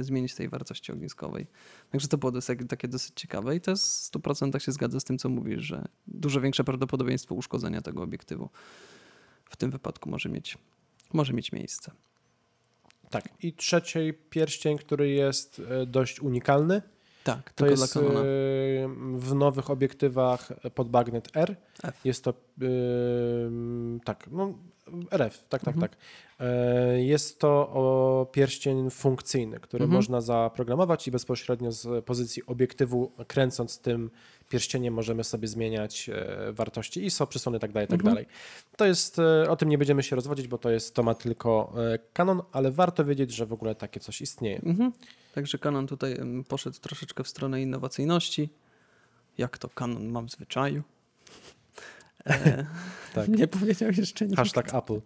e, zmienić tej wartości ogniskowej. Także to było dosyć, takie dosyć ciekawe i to jest w 100% się zgadza z tym, co mówisz, że dużo większe prawdopodobieństwo uszkodzenia tego obiektywu w tym wypadku może mieć może mieć miejsce. Tak. I trzeci pierścień, który jest e, dość unikalny. Tak, to jest e, w nowych obiektywach pod bagnet R. F. Jest to yy, tak, no, RF, tak, tak, mhm. tak. Jest to pierścień funkcyjny, który mhm. można zaprogramować i bezpośrednio z pozycji obiektywu, kręcąc tym pierścieniem możemy sobie zmieniać e, wartości ISO, przysłony tak dalej, tak mhm. dalej. To jest, e, o tym nie będziemy się rozwodzić, bo to jest, to ma tylko e, Canon, ale warto wiedzieć, że w ogóle takie coś istnieje. Mhm. Także Canon tutaj poszedł troszeczkę w stronę innowacyjności. Jak to Canon mam w zwyczaju. E, tak. Nie powiedział jeszcze nic. Hashtag Apple.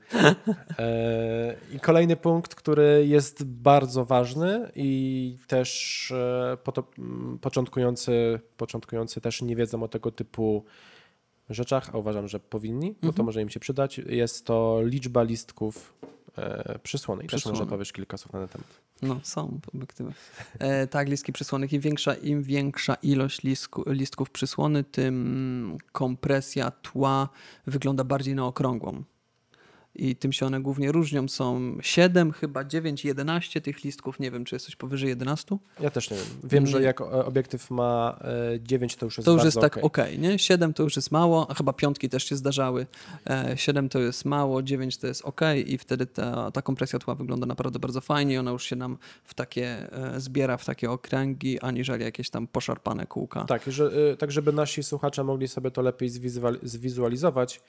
E, I kolejny punkt, który jest bardzo ważny i też e, początkujący, początkujący też nie wiedzą o tego typu rzeczach, a uważam, że powinni, bo to mhm. może im się przydać. Jest to liczba listków e, przysłony. I też może powiesz kilka słów na ten temat. No, są obiektywy. E, tak, listki przysłonych. Im większa, Im większa ilość listku, listków przysłony, tym kompresja tła wygląda bardziej na okrągłą i tym się one głównie różnią. Są 7, chyba 9, 11 tych listków. Nie wiem, czy jest coś powyżej 11. Ja też nie wiem. Wiem, że jak obiektyw ma 9, e, to już jest To już jest tak ok, nie? 7 to już jest mało, a chyba piątki też się zdarzały. 7 e, to jest mało, 9 to jest ok i wtedy ta, ta kompresja tła wygląda naprawdę bardzo fajnie. Ona już się nam w takie, e, zbiera w takie okręgi, aniżeli jakieś tam poszarpane kółka. Tak, że, tak żeby nasi słuchacze mogli sobie to lepiej zwizualizować,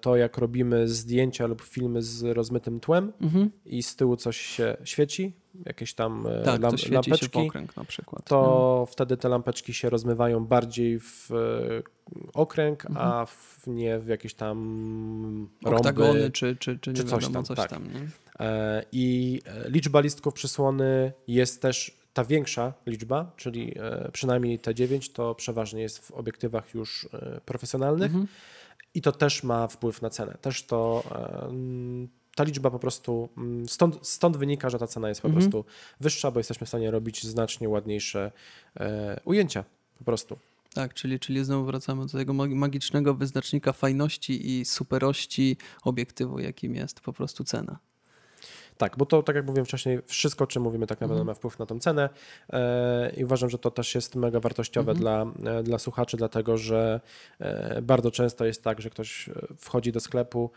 to jak robimy zdjęcia zdjęcia lub filmy z rozmytym tłem mhm. i z tyłu coś się świeci, jakieś tam e, tak, lamp to lampeczki, na przykład. To mhm. wtedy te lampeczki się rozmywają bardziej w e, okręg, mhm. a w, nie w jakieś tam rąby. Oktagony czy, czy, czy, czy coś tam. Coś tak. tam e, I liczba listków przysłony jest też ta większa liczba, czyli przynajmniej te 9, to przeważnie jest w obiektywach już profesjonalnych. Mhm. I to też ma wpływ na cenę. Też to ta liczba po prostu, mm, stąd, stąd wynika, że ta cena jest po mhm. prostu wyższa, bo jesteśmy w stanie robić znacznie ładniejsze e, ujęcia po prostu. Tak, czyli, czyli znowu wracamy do tego magicznego wyznacznika fajności i superości obiektywu, jakim jest po prostu cena. Tak, bo to, tak jak mówiłem wcześniej, wszystko, o czym mówimy, tak naprawdę mhm. ma wpływ na tą cenę e, i uważam, że to też jest mega wartościowe mhm. dla, e, dla słuchaczy, dlatego że e, bardzo często jest tak, że ktoś wchodzi do sklepu,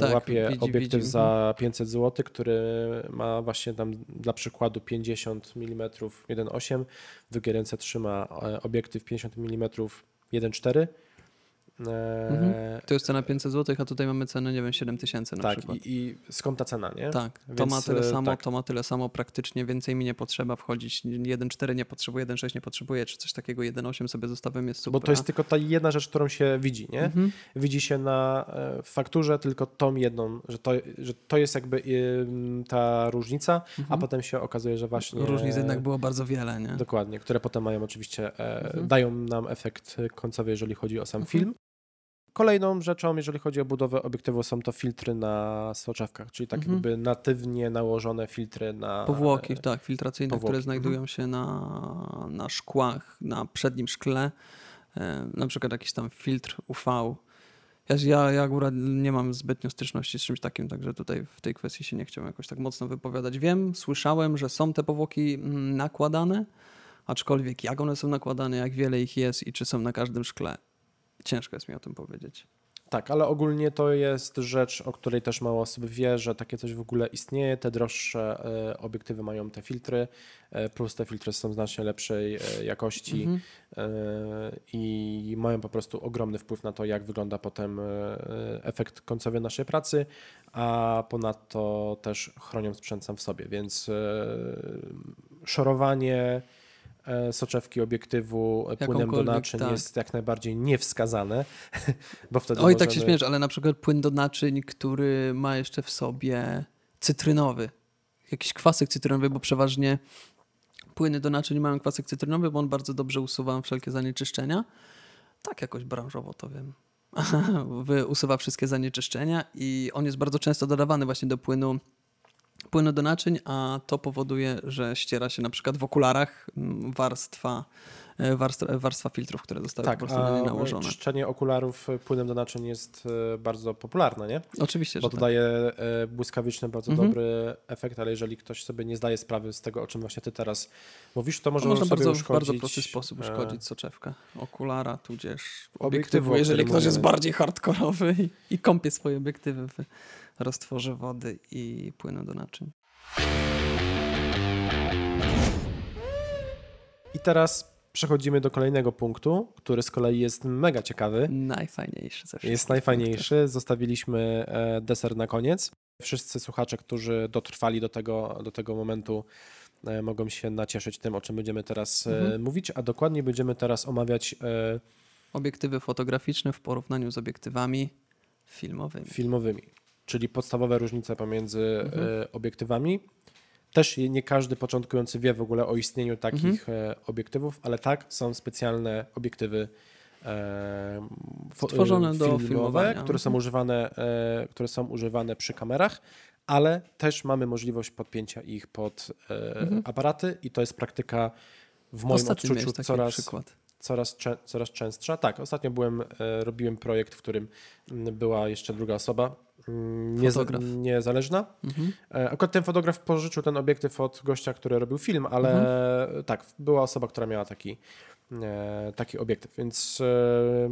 tak, łapie widzi, obiektyw widzi. za 500 mhm. zł, który ma właśnie tam dla przykładu 50 mm 1.8, w drugiej ręce trzyma obiektyw 50 mm 1.4 Mhm. To jest cena 500 zł, a tutaj mamy cenę, nie wiem, 7 tysięcy na tak, przykład. I, I skąd ta cena, nie? Tak, Więc, to ma tyle e, samo, tak. to ma tyle samo, praktycznie więcej mi nie potrzeba wchodzić. 1.4 nie potrzebuje, 1.6 nie potrzebuje, czy coś takiego, 1.8 sobie zostawiam, jest super. Bo to jest tylko ta jedna rzecz, którą się widzi, nie? Mhm. Widzi się na e, fakturze tylko tą jedną, że to, że to jest jakby ta różnica, mhm. a potem się okazuje, że właśnie... Różnic jednak było bardzo wiele, nie? Dokładnie, które potem mają oczywiście, e, mhm. dają nam efekt końcowy, jeżeli chodzi o sam mhm. film. Kolejną rzeczą, jeżeli chodzi o budowę obiektywu, są to filtry na soczewkach, czyli tak mhm. jakby natywnie nałożone filtry na. Powłoki, tak, filtracyjne, powłoki. które znajdują mhm. się na, na szkłach, na przednim szkle. E, na przykład jakiś tam filtr UV. Ja, ja, ja akurat nie mam zbytnio styczności z czymś takim, także tutaj w tej kwestii się nie chciałem jakoś tak mocno wypowiadać. Wiem, słyszałem, że są te powłoki mm, nakładane, aczkolwiek jak one są nakładane, jak wiele ich jest i czy są na każdym szkle, Ciężko jest mi o tym powiedzieć. Tak, ale ogólnie to jest rzecz, o której też mało osób wie, że takie coś w ogóle istnieje. Te droższe e, obiektywy mają te filtry, e, plus te filtry są znacznie lepszej e, jakości mhm. i mają po prostu ogromny wpływ na to, jak wygląda potem efekt końcowy naszej pracy, a ponadto też chronią sprzęt sam w sobie, więc szorowanie soczewki obiektywu e, płynem do naczyń tak. jest jak najbardziej niewskazane, bo wtedy Oj, możemy... tak się śmiesz, ale na przykład płyn do naczyń, który ma jeszcze w sobie cytrynowy, jakiś kwasek cytrynowy, bo przeważnie płyny do naczyń mają kwasek cytrynowy, bo on bardzo dobrze usuwa wszelkie zanieczyszczenia. Tak jakoś branżowo to wiem. Usuwa wszystkie zanieczyszczenia i on jest bardzo często dodawany właśnie do płynu płynu do naczyń, a to powoduje, że ściera się na przykład w okularach mm, warstwa, e, warstwa, warstwa filtrów, które zostały Tak, po prostu na nie nałożone. czyszczenie okularów e, płynem do naczyń jest e, bardzo popularne, nie? Oczywiście, Bo że to tak. daje e, błyskawiczny, bardzo Mhm. dobry efekt, ale jeżeli ktoś sobie nie zdaje sprawy z tego, o czym właśnie ty teraz mówisz, to może To można sobie bardzo, w uszkodzić... bardzo prosty sposób e, uszkodzić soczewkę okulara, tudzież Obiektywu, obiektywu, jeżeli ktoś jest bardziej hardkorowy i, i kąpie swoje obiektywy w roztworze wody i płynu do naczyń. I teraz przechodzimy do kolejnego punktu, który z kolei jest mega ciekawy. Najfajniejszy ze wszystkich. Jest najfajniejszy. Zostawiliśmy e, deser na koniec. Wszyscy słuchacze, którzy dotrwali do tego, do tego momentu, e, mogą się nacieszyć tym, o czym będziemy teraz e, Mhm. mówić, a dokładnie będziemy teraz omawiać Obiektywy fotograficzne w porównaniu z obiektywami filmowymi. filmowymi, czyli podstawowe różnice pomiędzy Mhm. e, obiektywami. Też nie każdy początkujący wie w ogóle o istnieniu takich Mhm. e, obiektywów, ale tak, są specjalne obiektywy e, Stworzone do filmowania. które są, Mhm. używane, e, które są używane przy kamerach, ale też mamy możliwość podpięcia ich pod Mhm. aparaty i to jest praktyka w moim Ostatnio odczuciu coraz, przykład. coraz, coraz częstsza. Tak, ostatnio byłem, robiłem projekt, w którym była jeszcze druga osoba, mm, Fotograf. niezależna. Mhm. E, Akurat ten fotograf pożyczył ten obiektyw od gościa, który robił film, ale Mhm. tak, była osoba, która miała taki, e, taki obiektyw, więc e,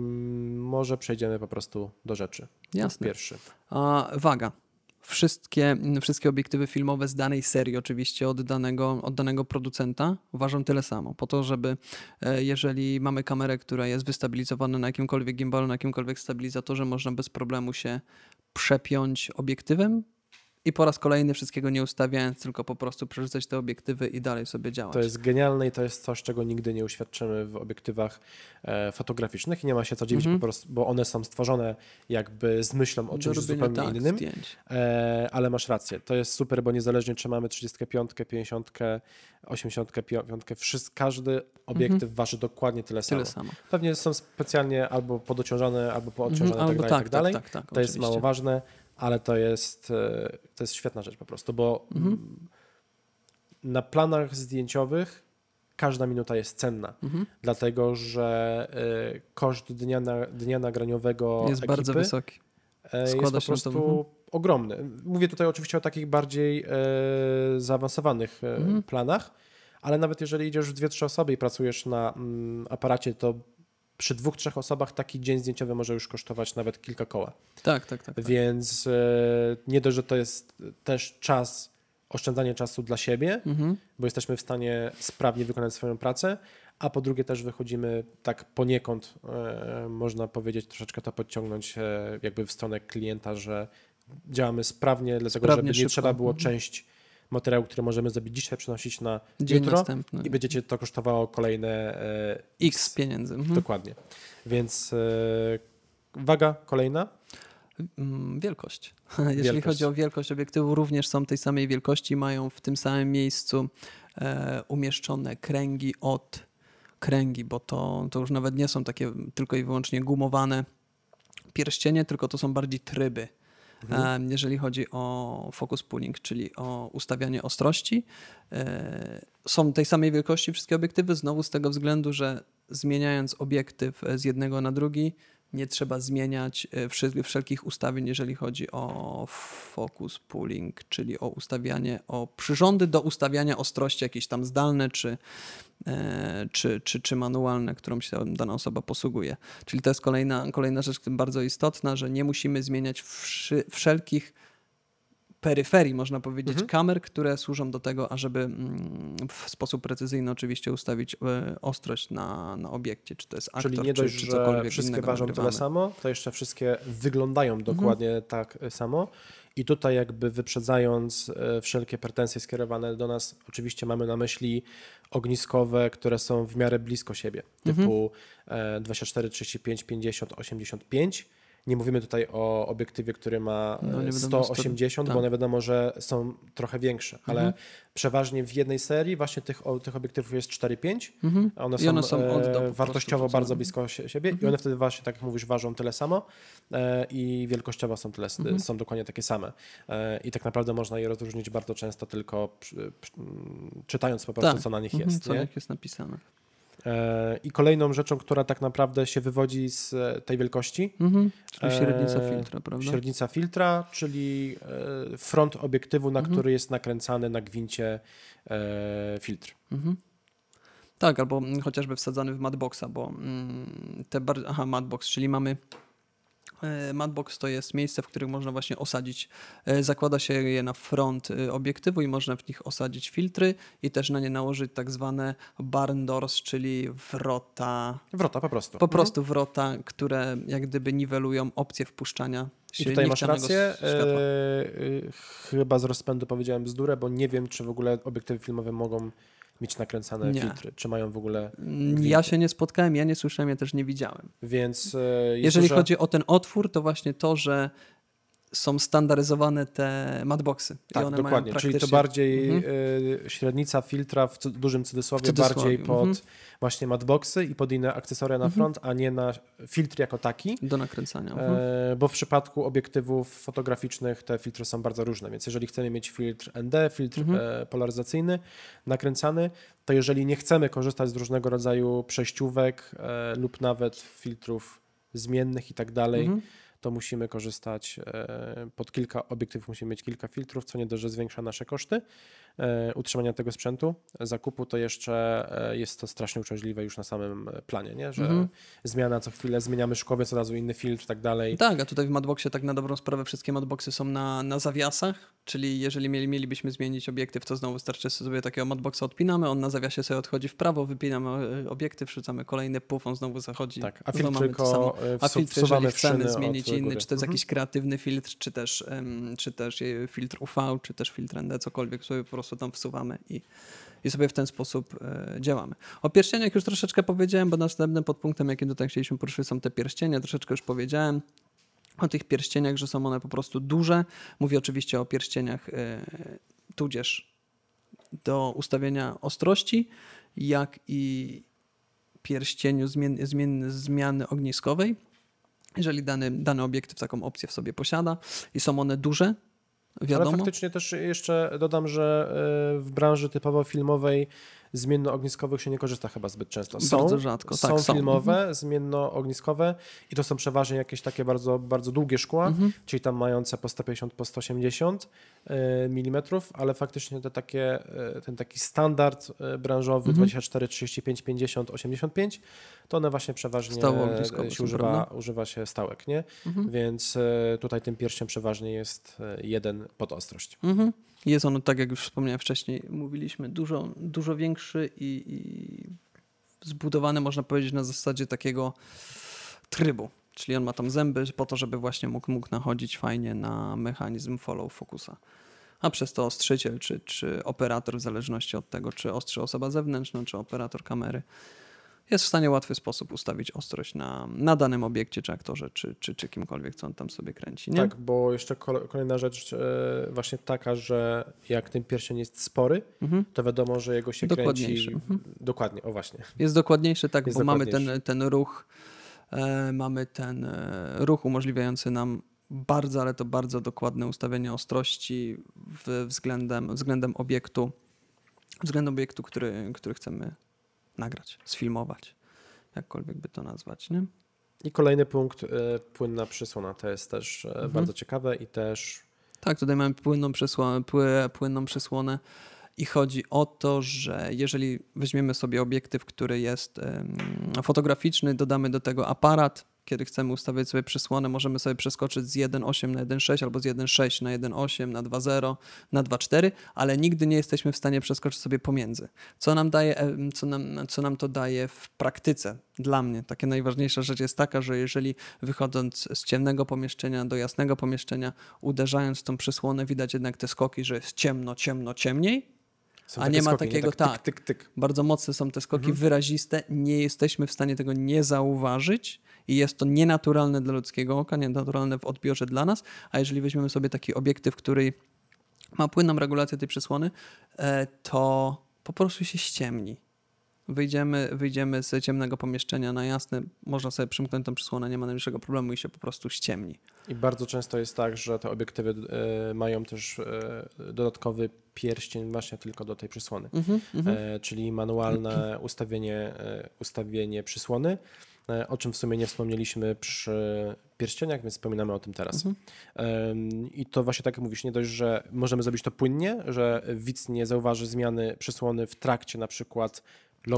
może przejdziemy po prostu do rzeczy. Jasne. Pierwszy. A, waga. Wszystkie, wszystkie obiektywy filmowe z danej serii, oczywiście od danego, od danego producenta, ważą tyle samo. Po to, żeby jeżeli mamy kamerę, która jest wystabilizowana na jakimkolwiek gimbalu, na jakimkolwiek stabilizatorze, można bez problemu się przepiąć obiektywem i po raz kolejny wszystkiego nie ustawiając, tylko po prostu przerzucać te obiektywy i dalej sobie działać. To jest genialne i to jest coś, czego nigdy nie uświadczymy w obiektywach e, fotograficznych i nie ma się co dziwić Mhm. po prostu, bo one są stworzone jakby z myślą o czymś zupełnie tak, innym. zdjęć. E, ale masz rację, to jest super, bo niezależnie czy mamy 35, 50, 85, wszystko, każdy obiektyw waży dokładnie tyle samo. Tyle samo. Pewnie są specjalnie albo podociążone, albo poodciążone Mhm, tak, albo dalej, tak, dalej. tak, tak, tak, to jest mało ważne, ale to jest, e, to jest świetna rzecz po prostu, bo Mhm. mm, na planach zdjęciowych każda minuta jest cenna, Mhm. dlatego że e, koszt dnia, na, dnia nagraniowego Jest ekipy bardzo wysoki. e, jest Składa po na to, prostu mhm. ogromny. Mówię tutaj oczywiście o takich bardziej zaawansowanych Mhm. planach, ale nawet jeżeli idziesz w dwie, trzy osoby i pracujesz na mm, aparacie, to przy dwóch, trzech osobach taki dzień zdjęciowy może już kosztować nawet kilka koła. Tak, tak, tak. tak. Więc e, nie dość, że to jest też czas, oszczędzanie czasu dla siebie, Mhm. bo jesteśmy w stanie sprawnie wykonać swoją pracę, a po drugie też wychodzimy tak poniekąd, e, można powiedzieć, troszeczkę to podciągnąć e, jakby w stronę klienta, że działamy sprawnie, dlatego Sprawnie, żeby nie szybko. trzeba było Mhm. część materiału, który możemy zrobić dzisiaj, przenosić na Dzień jutro następny. i będziecie to kosztowało kolejne e, X pieniędzy. Mhm. Dokładnie. Więc e, waga kolejna. Mm, Wielkość. Jeżeli Wielkość. chodzi o wielkość obiektywu, również są tej samej wielkości, mają w tym samym miejscu e, umieszczone kręgi od kręgi, bo to, to już nawet nie są takie tylko i wyłącznie gumowane pierścienie, tylko to są bardziej tryby. E, jeżeli chodzi o focus pulling, czyli o ustawianie ostrości. E, są tej samej wielkości wszystkie obiektywy, znowu z tego względu, że zmieniając obiektyw z jednego na drugi, nie trzeba zmieniać e, wszelkich ustawień, jeżeli chodzi o focus pulling, czyli o ustawianie, o przyrządy do ustawiania ostrości jakieś tam zdalne czy, e, czy, czy, czy manualne, którą się dana osoba posługuje. Czyli to jest kolejna, kolejna rzecz bardzo istotna, że nie musimy zmieniać wszy, wszelkich peryferii, można powiedzieć, Mhm. kamer, które służą do tego, ażeby mm, w sposób precyzyjny oczywiście ustawić e, ostrość na, na obiekcie, czy to jest aktor, Czyli nie czy, dość, czy że cokolwiek wszystkie innego ważą nagrywamy. tyle samo, to jeszcze wszystkie wyglądają dokładnie tak e, samo. I tutaj jakby wyprzedzając e, wszelkie pretensje skierowane do nas, oczywiście mamy na myśli ogniskowe, które są w miarę blisko siebie, typu e, 24, 35, 50, 85. Nie mówimy tutaj o obiektywie, który ma No, nie e, wiadomo, 180, tak. bo one wiadomo, że są trochę większe, ale przeważnie w jednej serii właśnie tych, o, tych obiektywów jest 4-5. Mhm. One są, one są e, prostu wartościowo wrzucone. bardzo blisko sie- siebie i one wtedy właśnie, tak jak mówisz, ważą tyle samo e, i wielkościowo są, tyle, Mhm. są dokładnie takie same. E, I tak naprawdę można je rozróżnić bardzo często tylko przy, przy, czytając po prostu, Tak. co na nich Mhm, jest. Co na nich jest napisane. E, I kolejną rzeczą, która tak naprawdę się wywodzi z e, tej wielkości, Mhm. Czyli średnica E, filtra, prawda? średnica filtra, czyli front obiektywu, na Mhm. który jest nakręcany na gwincie filtr. Mhm. Tak, albo chociażby wsadzany w matboxa, bo mm, te bar... Aha, matbox, czyli mamy Matbox to jest miejsce, w którym można właśnie osadzić, e, zakłada się je na front e, obiektywu i można w nich osadzić filtry i też na nie nałożyć tak zwane barn doors, czyli wrota, Wrota po prostu. po prostu wrota, które jak gdyby niwelują opcję wpuszczania I tutaj masz rację. E, e, chyba z rozpędu powiedziałem bzdurę, bo nie wiem, czy w ogóle obiektywy filmowe mogą mieć nakręcane Nie. filtry, czy mają w ogóle. Mm, Ja gwinty. się nie spotkałem, ja nie słyszałem, ja też nie widziałem. Więc e, Jeżeli duża- chodzi o ten otwór, to właśnie to, że są standaryzowane te matboxy. Tak, one mają dokładnie. Czyli to praktycznie- bardziej Mhm. e, średnica filtra w dużym cudzysłowie, W cudzysłowie, bardziej pod mhm. właśnie matboxy i pod inne akcesoria na front, a nie na filtr jako taki. Do nakręcania. Mhm. E, bo w przypadku obiektywów fotograficznych te filtry są bardzo różne, więc jeżeli chcemy mieć filtr ND, filtr Mhm. e, polaryzacyjny nakręcany, to jeżeli nie chcemy korzystać z różnego rodzaju przejściówek lub nawet filtrów zmiennych i tak dalej, Mhm. To musimy korzystać e, pod kilka obiektywów, musimy mieć kilka filtrów, co nie dość, że zwiększa nasze koszty utrzymania tego sprzętu, zakupu, to jeszcze e, jest to strasznie uciążliwe już na samym e, planie, nie? że Mhm. zmiana co chwilę, zmieniamy szkowiec, od razu inny filtr i tak dalej. Tak, a tutaj w Matboxie tak na dobrą sprawę wszystkie Matboxy są na, na zawiasach, czyli jeżeli mieli, mielibyśmy zmienić obiektyw, to znowu wystarczy sobie takiego Matboxa odpinamy, on na zawiasie sobie odchodzi w prawo, wypinamy e, obiektyw, wrzucamy kolejny puf, on znowu zachodzi. Tak, a filtr tylko e, A filtr, jeżeli chcemy zmienić inny, góry. czy to jest Mhm. jakiś kreatywny filtr, czy też, em, czy też e, filtr UV, czy też filtr ND, cokolwiek sobie po prostu tam wsuwamy i, i sobie w ten sposób e, działamy. O pierścieniach już troszeczkę powiedziałem, bo następnym podpunktem, jakim tutaj chcieliśmy poruszyć, są te pierścienie, troszeczkę już powiedziałem o tych pierścieniach, że są one po prostu duże. Mówię oczywiście o pierścieniach e, tudzież do ustawienia ostrości, jak i pierścieniu zmien, zmien, zmiany ogniskowej. Jeżeli dany, dany obiektyw taką opcję w sobie posiada i są one duże, Ale wiadomo. faktycznie też jeszcze dodam, że e, w branży typowo filmowej zmiennoogniskowych się nie korzysta chyba zbyt często. Są, Bardzo rzadko, są tak, są. filmowe, zmiennoogniskowe i to są przeważnie jakieś takie bardzo, bardzo długie szkła, Mhm. czyli tam mające po 150, po 180 mm, ale faktycznie te takie, e, ten taki standard e, branżowy Mhm. 24, 35, 50, 85, to one właśnie przeważnie e, się używa, prawda? używa się stałek, nie? Mhm. Więc e, tutaj tym pierściem przeważnie jest e, jeden pod ostrość. Mhm. Jest on, tak jak już wspomniałem wcześniej, mówiliśmy, dużo, dużo większy i, i zbudowany, można powiedzieć, na zasadzie takiego trybu. Czyli on ma tam zęby po to, żeby właśnie mógł, mógł nachodzić fajnie na mechanizm follow focusa. A przez to ostrzyciel czy, czy operator, w zależności od tego, czy ostrzy osoba zewnętrzna, czy operator kamery, jest w stanie w łatwy sposób ustawić ostrość na, na danym obiekcie, czy aktorze, czy, czy, czy kimkolwiek, co on tam sobie kręci. Nie? Tak, bo jeszcze kol- kolejna rzecz e, właśnie taka, że jak ten pierścień jest spory, Mhm. to wiadomo, że jego się kręci... mhm. Dokładnie, o właśnie. Jest dokładniejszy, tak, Jest bo mamy ten, ten ruch, e, mamy ten e, ruch umożliwiający nam bardzo, ale to bardzo dokładne ustawienie ostrości w, względem, względem obiektu, względem obiektu, który, który chcemy nagrać, sfilmować, jakkolwiek by to nazwać, nie? I kolejny punkt, e, płynna przysłona, to jest też e, Mhm. bardzo ciekawe i też Tak, tutaj mamy płynną przysłonę, pły, płynną przysłonę i chodzi o to, że jeżeli weźmiemy sobie obiektyw, który jest fotograficzny, dodamy do tego aparat, kiedy chcemy ustawiać sobie przysłonę, możemy sobie przeskoczyć z 1.8 na 1.6 albo z 1.6 na 1.8, na 2.0, na 2.4, ale nigdy nie jesteśmy w stanie przeskoczyć sobie pomiędzy. Co nam, daje, co nam, co nam to daje w praktyce? Dla mnie takie najważniejsza rzecz jest taka, że jeżeli wychodząc z ciemnego pomieszczenia do jasnego pomieszczenia, uderzając w tą przysłonę, widać jednak te skoki, że jest ciemno, ciemno, ciemniej, Są A nie ma skoki, takiego, tak, tak. Tyk, tyk, tyk. bardzo mocne są te skoki, Mhm. wyraziste, nie jesteśmy w stanie tego nie zauważyć i jest to nienaturalne dla ludzkiego oka, nienaturalne w odbiorze dla nas, a jeżeli weźmiemy sobie taki obiektyw, który ma płynną regulację tej przysłony, e, to po prostu się ściemni. Wyjdziemy, wyjdziemy z ciemnego pomieszczenia na jasne, można sobie przymknąć tą przysłonę, nie ma najmniejszego problemu i się po prostu ściemni. I bardzo często jest tak, że te obiektywy e, mają też e, dodatkowy pierścień właśnie tylko do tej przysłony. Mhm, mhm. E, czyli manualne ustawienie, ustawienie przysłony, o czym w sumie nie wspomnieliśmy przy pierścieniach, więc wspominamy o tym teraz. Mhm. I to właśnie tak jak mówisz, nie dość, że możemy zrobić to płynnie, że widz nie zauważy zmiany przysłony w trakcie na przykład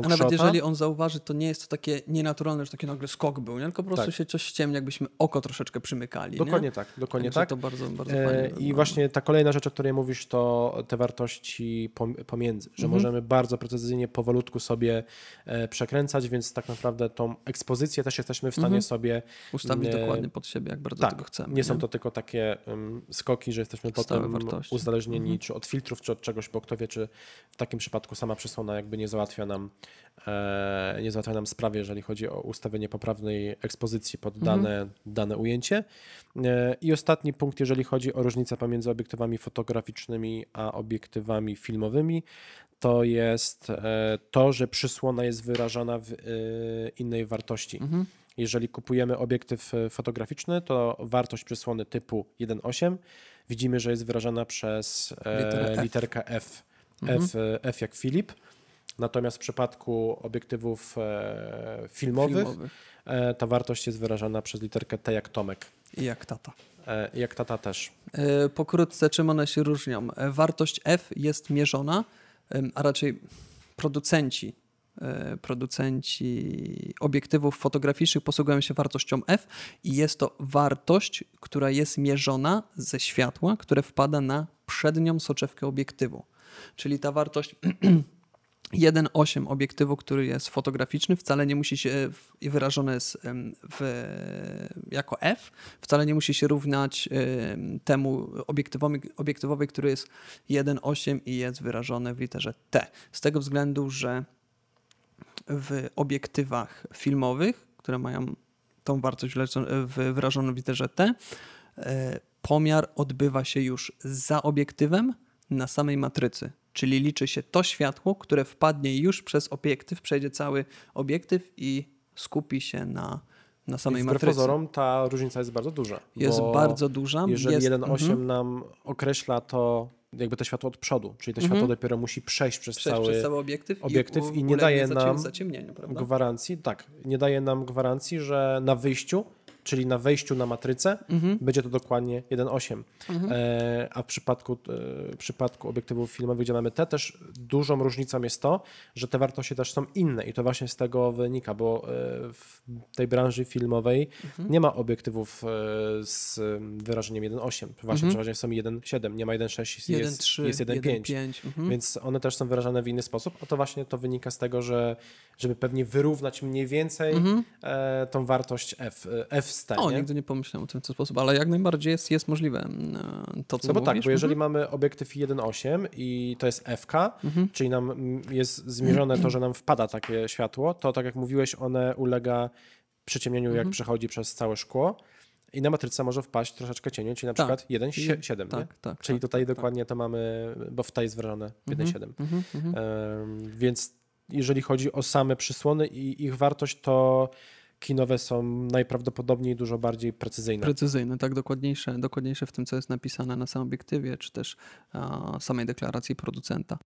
A nawet jeżeli on zauważy, to nie jest to takie nienaturalne, że taki nagle skok był, nie? tylko po prostu Tak. się coś ściemni, jakbyśmy oko troszeczkę przymykali. Dokładnie nie? tak, dokładnie Także tak. To bardzo, bardzo E, fajnie. I wygląda. właśnie ta kolejna rzecz, o której mówisz, to te wartości pom- pomiędzy, że Mhm. możemy bardzo precyzyjnie, powolutku sobie e, przekręcać, więc tak naprawdę tą ekspozycję też jesteśmy w stanie Mhm. sobie Ustawić nie- dokładnie pod siebie, jak bardzo tak, tego chcemy. nie są to tylko takie um, skoki, że jesteśmy Stałe potem wartości. uzależnieni Mhm. czy od filtrów, czy od czegoś, bo kto wie, czy w takim przypadku sama przysłona jakby nie załatwia nam e, nie załatwia nam sprawy, jeżeli chodzi o ustawienie poprawnej ekspozycji pod Mhm. dane, dane ujęcie. E, I ostatni punkt, jeżeli chodzi o różnicę pomiędzy obiektywami fotograficznymi a obiektywami filmowymi, to jest e, to, że przysłona jest wyrażana w e, innej wartości. Mhm. Jeżeli kupujemy obiektyw e, fotograficzny, to wartość przysłony typu 1.8 widzimy, że jest wyrażana przez e, Literę literkę F. Mhm. F, e, F jak Filip. Natomiast w przypadku obiektywów e, filmowych Filmowy. e, ta wartość jest wyrażana przez literkę T jak Tomek. I jak tata. E, jak tata też. Pokrótce, czym one się różnią? Wartość F jest mierzona, a raczej producenci, producenci obiektywów fotograficznych posługują się wartością F i jest to wartość, która jest mierzona ze światła, które wpada na przednią soczewkę obiektywu. Czyli ta wartość 1.8 obiektywu, który jest fotograficzny, wcale nie musi się w- i wyrażony jest w, jako F, wcale nie musi się równać em, temu obiektywowi, obiektywowi, który jest 1.8 i jest wyrażony w literze T. Z tego względu, że w obiektywach filmowych, które mają tą wartość wyrażoną w literze T, e, pomiar odbywa się już za obiektywem na samej matrycy. Czyli liczy się to światło, które wpadnie już przez obiektyw, przejdzie cały obiektyw i skupi się na, na I samej wbrew matrycy. pozorom ta różnica jest bardzo duża. Jest bardzo duża. Jeżeli jest, 1.8 mhm, nam określa to jakby to światło od przodu, czyli to Mhm. światło dopiero musi przejść przez przejść cały przez cały obiektyw, obiektyw i nie daje nam gwarancji, tak, nie daje nam gwarancji, że na wyjściu, czyli na wejściu na matrycę, Mhm. będzie to dokładnie 1.8. Mhm. E, a w przypadku, e, w przypadku obiektywów filmowych, gdzie mamy te, też dużą różnicą jest to, że te wartości też są inne i to właśnie z tego wynika, bo e, w tej branży filmowej Mhm. nie ma obiektywów e, z wyrażeniem 1.8. Właśnie Mhm. przeważnie są 1.7, nie ma 1.6, jest, 1.3, jest 1.5. 1.5. Mhm. Więc one też są wyrażane w inny sposób, a to właśnie to wynika z tego, że żeby pewnie wyrównać mniej więcej Mhm. e, tą wartość F, F O, nie? nigdy nie pomyślałem o tym w ten sposób, ale jak najbardziej jest, jest możliwe mm, to, co No bo tak, mówisz. bo jeżeli Mhm. mamy obiektyw 1.8 i to jest FK, Mhm. czyli nam jest zmierzone to, że nam wpada takie światło, to tak jak mówiłeś, one ulega przyciemnieniu, jak Mhm. przechodzi przez całe szkło i na matrycę może wpaść troszeczkę cieniu, czyli na Tak. przykład 1.7, nie? Tak, tak. Czyli tak, tutaj tak, dokładnie to mamy, bo w tej jest wyrażone w 1.7. Tak. Mhm, mhm. Em, Więc jeżeli chodzi o same przysłony i ich wartość, to kinowe są najprawdopodobniej dużo bardziej precyzyjne. Precyzyjne, tak, dokładniejsze, dokładniejsze w tym, co jest napisane na samym obiektywie, czy też samej deklaracji producenta.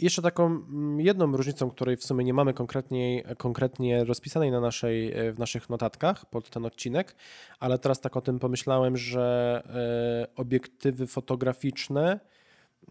Jeszcze taką mm, jedną różnicą, której w sumie nie mamy konkretnie, konkretnie rozpisanej na naszej, e, w naszych notatkach pod ten odcinek, ale teraz tak o tym pomyślałem, że e, obiektywy fotograficzne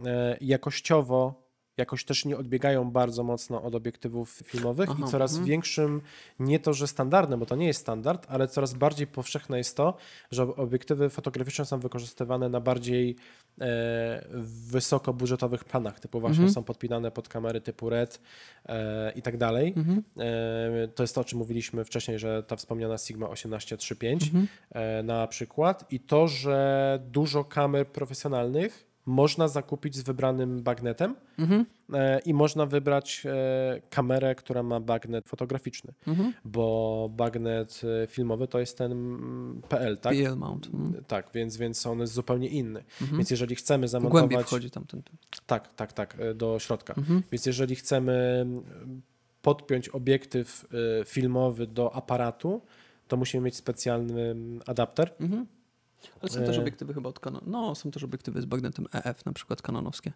e, jakościowo jakoś też nie odbiegają bardzo mocno od obiektywów filmowych Aha, i coraz mhm. większym, nie to, że standardem, bo to nie jest standard, ale coraz bardziej powszechne jest to, że obiektywy fotograficzne są wykorzystywane na bardziej e, wysokobudżetowych planach, typu właśnie Mhm. są podpinane pod kamery typu RED e, i tak dalej. Mhm. E, to jest to, o czym mówiliśmy wcześniej, że ta wspomniana Sigma 1835 Mhm. e, na przykład i to, że dużo kamer profesjonalnych można zakupić z wybranym bagnetem Mhm. e, i można wybrać e, kamerę, która ma bagnet fotograficzny, Mhm. bo bagnet e, filmowy to jest ten PL, tak? PL mount. Mhm. Tak, więc, więc on jest zupełnie inny. Więc jeżeli chcemy Głębiej zamontować... wchodzi tam ten. ten. Tak, tak, tak, do środka. Mhm. Więc jeżeli chcemy podpiąć obiektyw filmowy do aparatu, to musimy mieć specjalny adapter. Mhm. Ale są też E. obiektywy chyba od Canon. No, są też obiektywy z bagnetem EF, na przykład kanonowskie.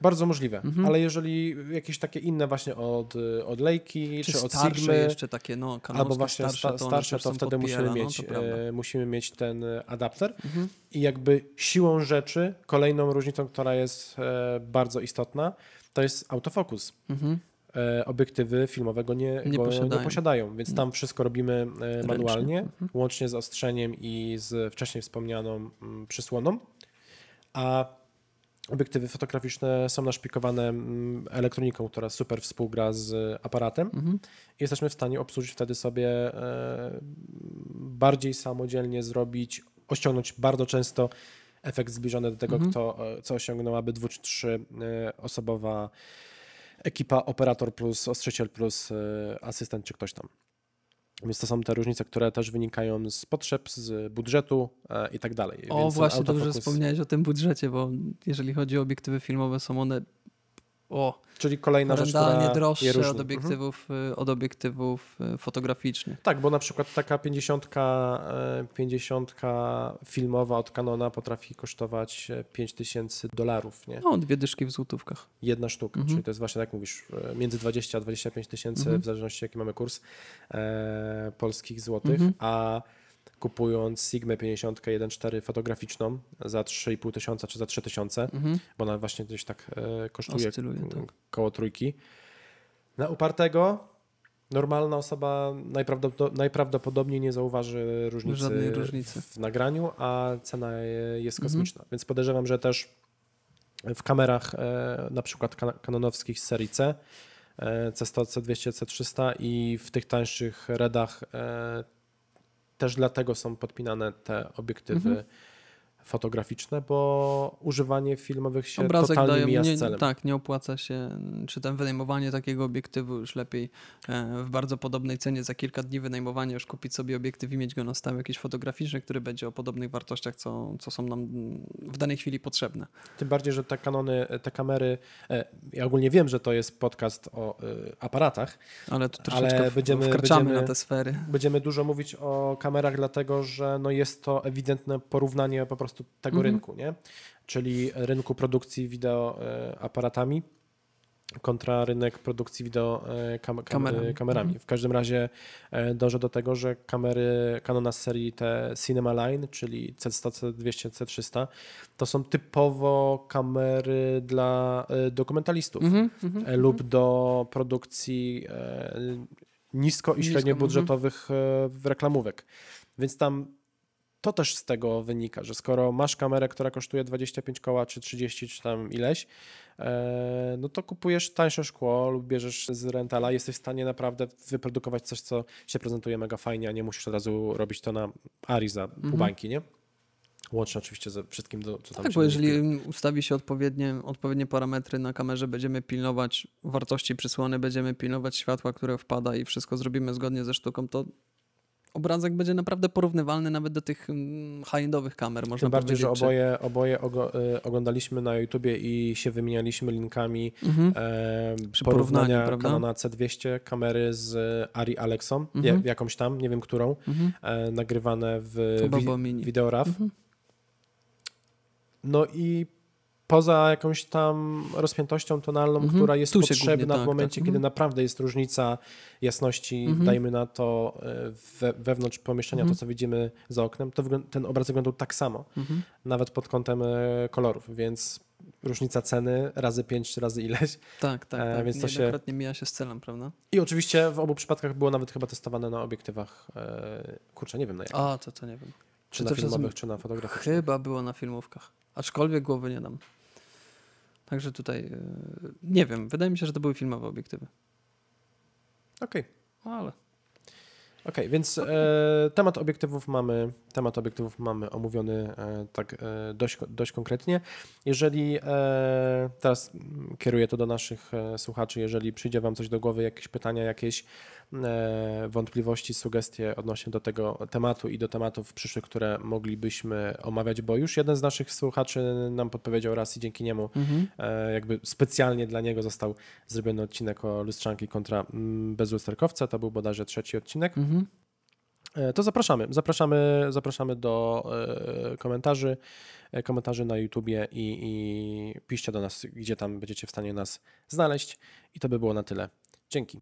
Bardzo możliwe, Mhm. ale jeżeli jakieś takie inne właśnie od, od Leica czy, Czy od starsze Sigmy, jeszcze takie, no, kanonowskie, albo właśnie starsze, sta, to, starsze, to wtedy musimy PL-a, mieć, no, musimy mieć ten e, adapter. Mhm. I jakby siłą rzeczy, kolejną różnicą, która jest bardzo istotna, to jest autofokus. Mhm. E, obiektywy filmowego nie, Nie go posiadają. nie posiadają, więc tam wszystko robimy e, manualnie, Mhm. łącznie z ostrzeniem i z wcześniej wspomnianą przysłoną. A obiektywy fotograficzne są naszpikowane elektroniką, która super współgra z aparatem. Mhm. I jesteśmy w stanie obsłużyć wtedy sobie e, bardziej samodzielnie zrobić, osiągnąć bardzo często efekt zbliżony do tego, Mhm. kto, co osiągnęłaby dwu czy trzy e, osobowa ekipa, operator plus ostrzyciel plus e, asystent czy ktoś tam. Więc to są te różnice, które też wynikają z potrzeb, z budżetu e, i tak dalej. O, Więc właśnie dobrze wspomniałeś o tym budżecie, bo jeżeli chodzi o obiektywy filmowe, są one o, Czyli kolejna rzecz, która je droższe różni. od Mhm. obiektywów, y, od obiektywów y, fotograficznych. Tak, bo na przykład taka 50, e, 50 filmowa od Canona potrafi kosztować e, 5000 dolarów, nie? No, dwie dyszki w złotówkach. Jedna sztuka, Mhm. czyli to jest właśnie, tak jak mówisz, e, między 20 a 25 tysięcy, Mhm. w zależności jaki mamy kurs e, polskich złotych, Mhm. a kupując Sigmę 50 1.4 fotograficzną za 3,5 tysiąca czy za 3 tysiące, Mhm. bo ona właśnie gdzieś tak e, kosztuje Oscyluje, tak. koło trójki. Na upartego normalna osoba najprawdopod- najprawdopodobniej nie zauważy różnicy, Żadnej różnicy. w nagraniu, a cena jest Mhm. kosmiczna. Więc podejrzewam, że też w kamerach e, na przykład kan- kanonowskich z serii C, e, C100, C200, C300 i w tych tańszych redach e, też dlatego są podpinane te obiektywy Mhm. Fotograficzne, bo używanie filmowych się Obrazek totalnie daje, mija z nie, celem. tak, nie opłaca się, czy tam wynajmowanie takiego obiektywu już lepiej e, w bardzo podobnej cenie za kilka dni wynajmowania już kupić sobie obiektyw i mieć go na stałe jakiś fotograficzny, który będzie o podobnych wartościach, co, co są nam w danej chwili potrzebne. Tym bardziej, że te kanony, te kamery, e, ja ogólnie wiem, że to jest podcast o e, aparatach. Ale tu Ale troszeczkę będziemy- wkraczamy będziemy- na te sfery. Będziemy dużo mówić o kamerach, dlatego że no jest to ewidentne porównanie po prostu tego Mhm. rynku, nie? Czyli rynku produkcji wideo e, aparatami kontra rynek produkcji wideo e, kam, kam, Kamerami. kamerami. Mhm. W każdym razie e, dążę do tego, że kamery Canona z serii te Cinema Line, czyli C100, C200, C300, to są typowo kamery dla e, dokumentalistów Mhm, e, lub do produkcji e, nisko i Nisko, średniobudżetowych e, reklamówek. Więc tam to też z tego wynika, że skoro masz kamerę, która kosztuje 25 koła, czy 30, czy tam ileś, e, no to kupujesz tańsze szkło lub bierzesz z rentala, jesteś w stanie naprawdę wyprodukować coś, co się prezentuje mega fajnie, a nie musisz od razu robić to na Ari za pół bańki, nie? Łącznie oczywiście ze wszystkim, do, co tam Tak, się bo jeżeli mówi. ustawi się odpowiednie, odpowiednie parametry na kamerze, będziemy pilnować wartości przysłony, będziemy pilnować światła, które wpada i wszystko zrobimy zgodnie ze sztuką, to obrazek będzie naprawdę porównywalny nawet do tych mm, high-endowych kamer, można Tym bardziej, że oboje, oboje y, oglądaliśmy na YouTubie i się wymienialiśmy linkami Mhm. e, Przy porównania? Canona C200 kamery z Ari Alexą, Mhm. je- jakąś tam, nie wiem którą, Mhm. e, nagrywane w wi-. Videoraf. Mhm. No i poza jakąś tam rozpiętością tonalną, Mhm. która jest Tu potrzebna głównie, w tak, momencie, tak. kiedy Mhm. naprawdę jest różnica jasności, Mhm. dajmy na to e, we, wewnątrz pomieszczenia, Mhm. to co widzimy za oknem, to ten obraz wyglądał tak samo, Mhm. nawet pod kątem e, kolorów, więc różnica ceny razy 5 czy razy ileś. Tak, tak, E, tak. więc to się- mija się z celem, prawda? I oczywiście w obu przypadkach było nawet chyba testowane na obiektywach, e, kurczę, nie wiem na jakich, A, to to nie wiem. czy to na filmowych, czy na fotograficznych. Chyba było na filmówkach. Aczkolwiek głowy nie dam. Także tutaj e, nie wiem. Wydaje mi się, że to były filmowe obiektywy. Okej. Ale Okej, więc e, temat obiektywów mamy, temat obiektywów mamy omówiony e, tak e, dość, dość konkretnie. Jeżeli e, teraz kieruję to do naszych e, słuchaczy, jeżeli przyjdzie Wam coś do głowy, jakieś pytania, jakieś wątpliwości, sugestie odnośnie do tego tematu i do tematów przyszłych, które moglibyśmy omawiać, bo już jeden z naszych słuchaczy nam podpowiedział raz i dzięki niemu mhm. E, jakby specjalnie dla niego został zrobiony odcinek o lustrzanki kontra mm, bezlusterkowca. To był bodajże trzeci odcinek. Mhm. E, To zapraszamy. Zapraszamy, zapraszamy do e, komentarzy, e, komentarzy na YouTubie i, i piszcie do nas, gdzie tam będziecie w stanie nas znaleźć. I to by było na tyle. Dzięki.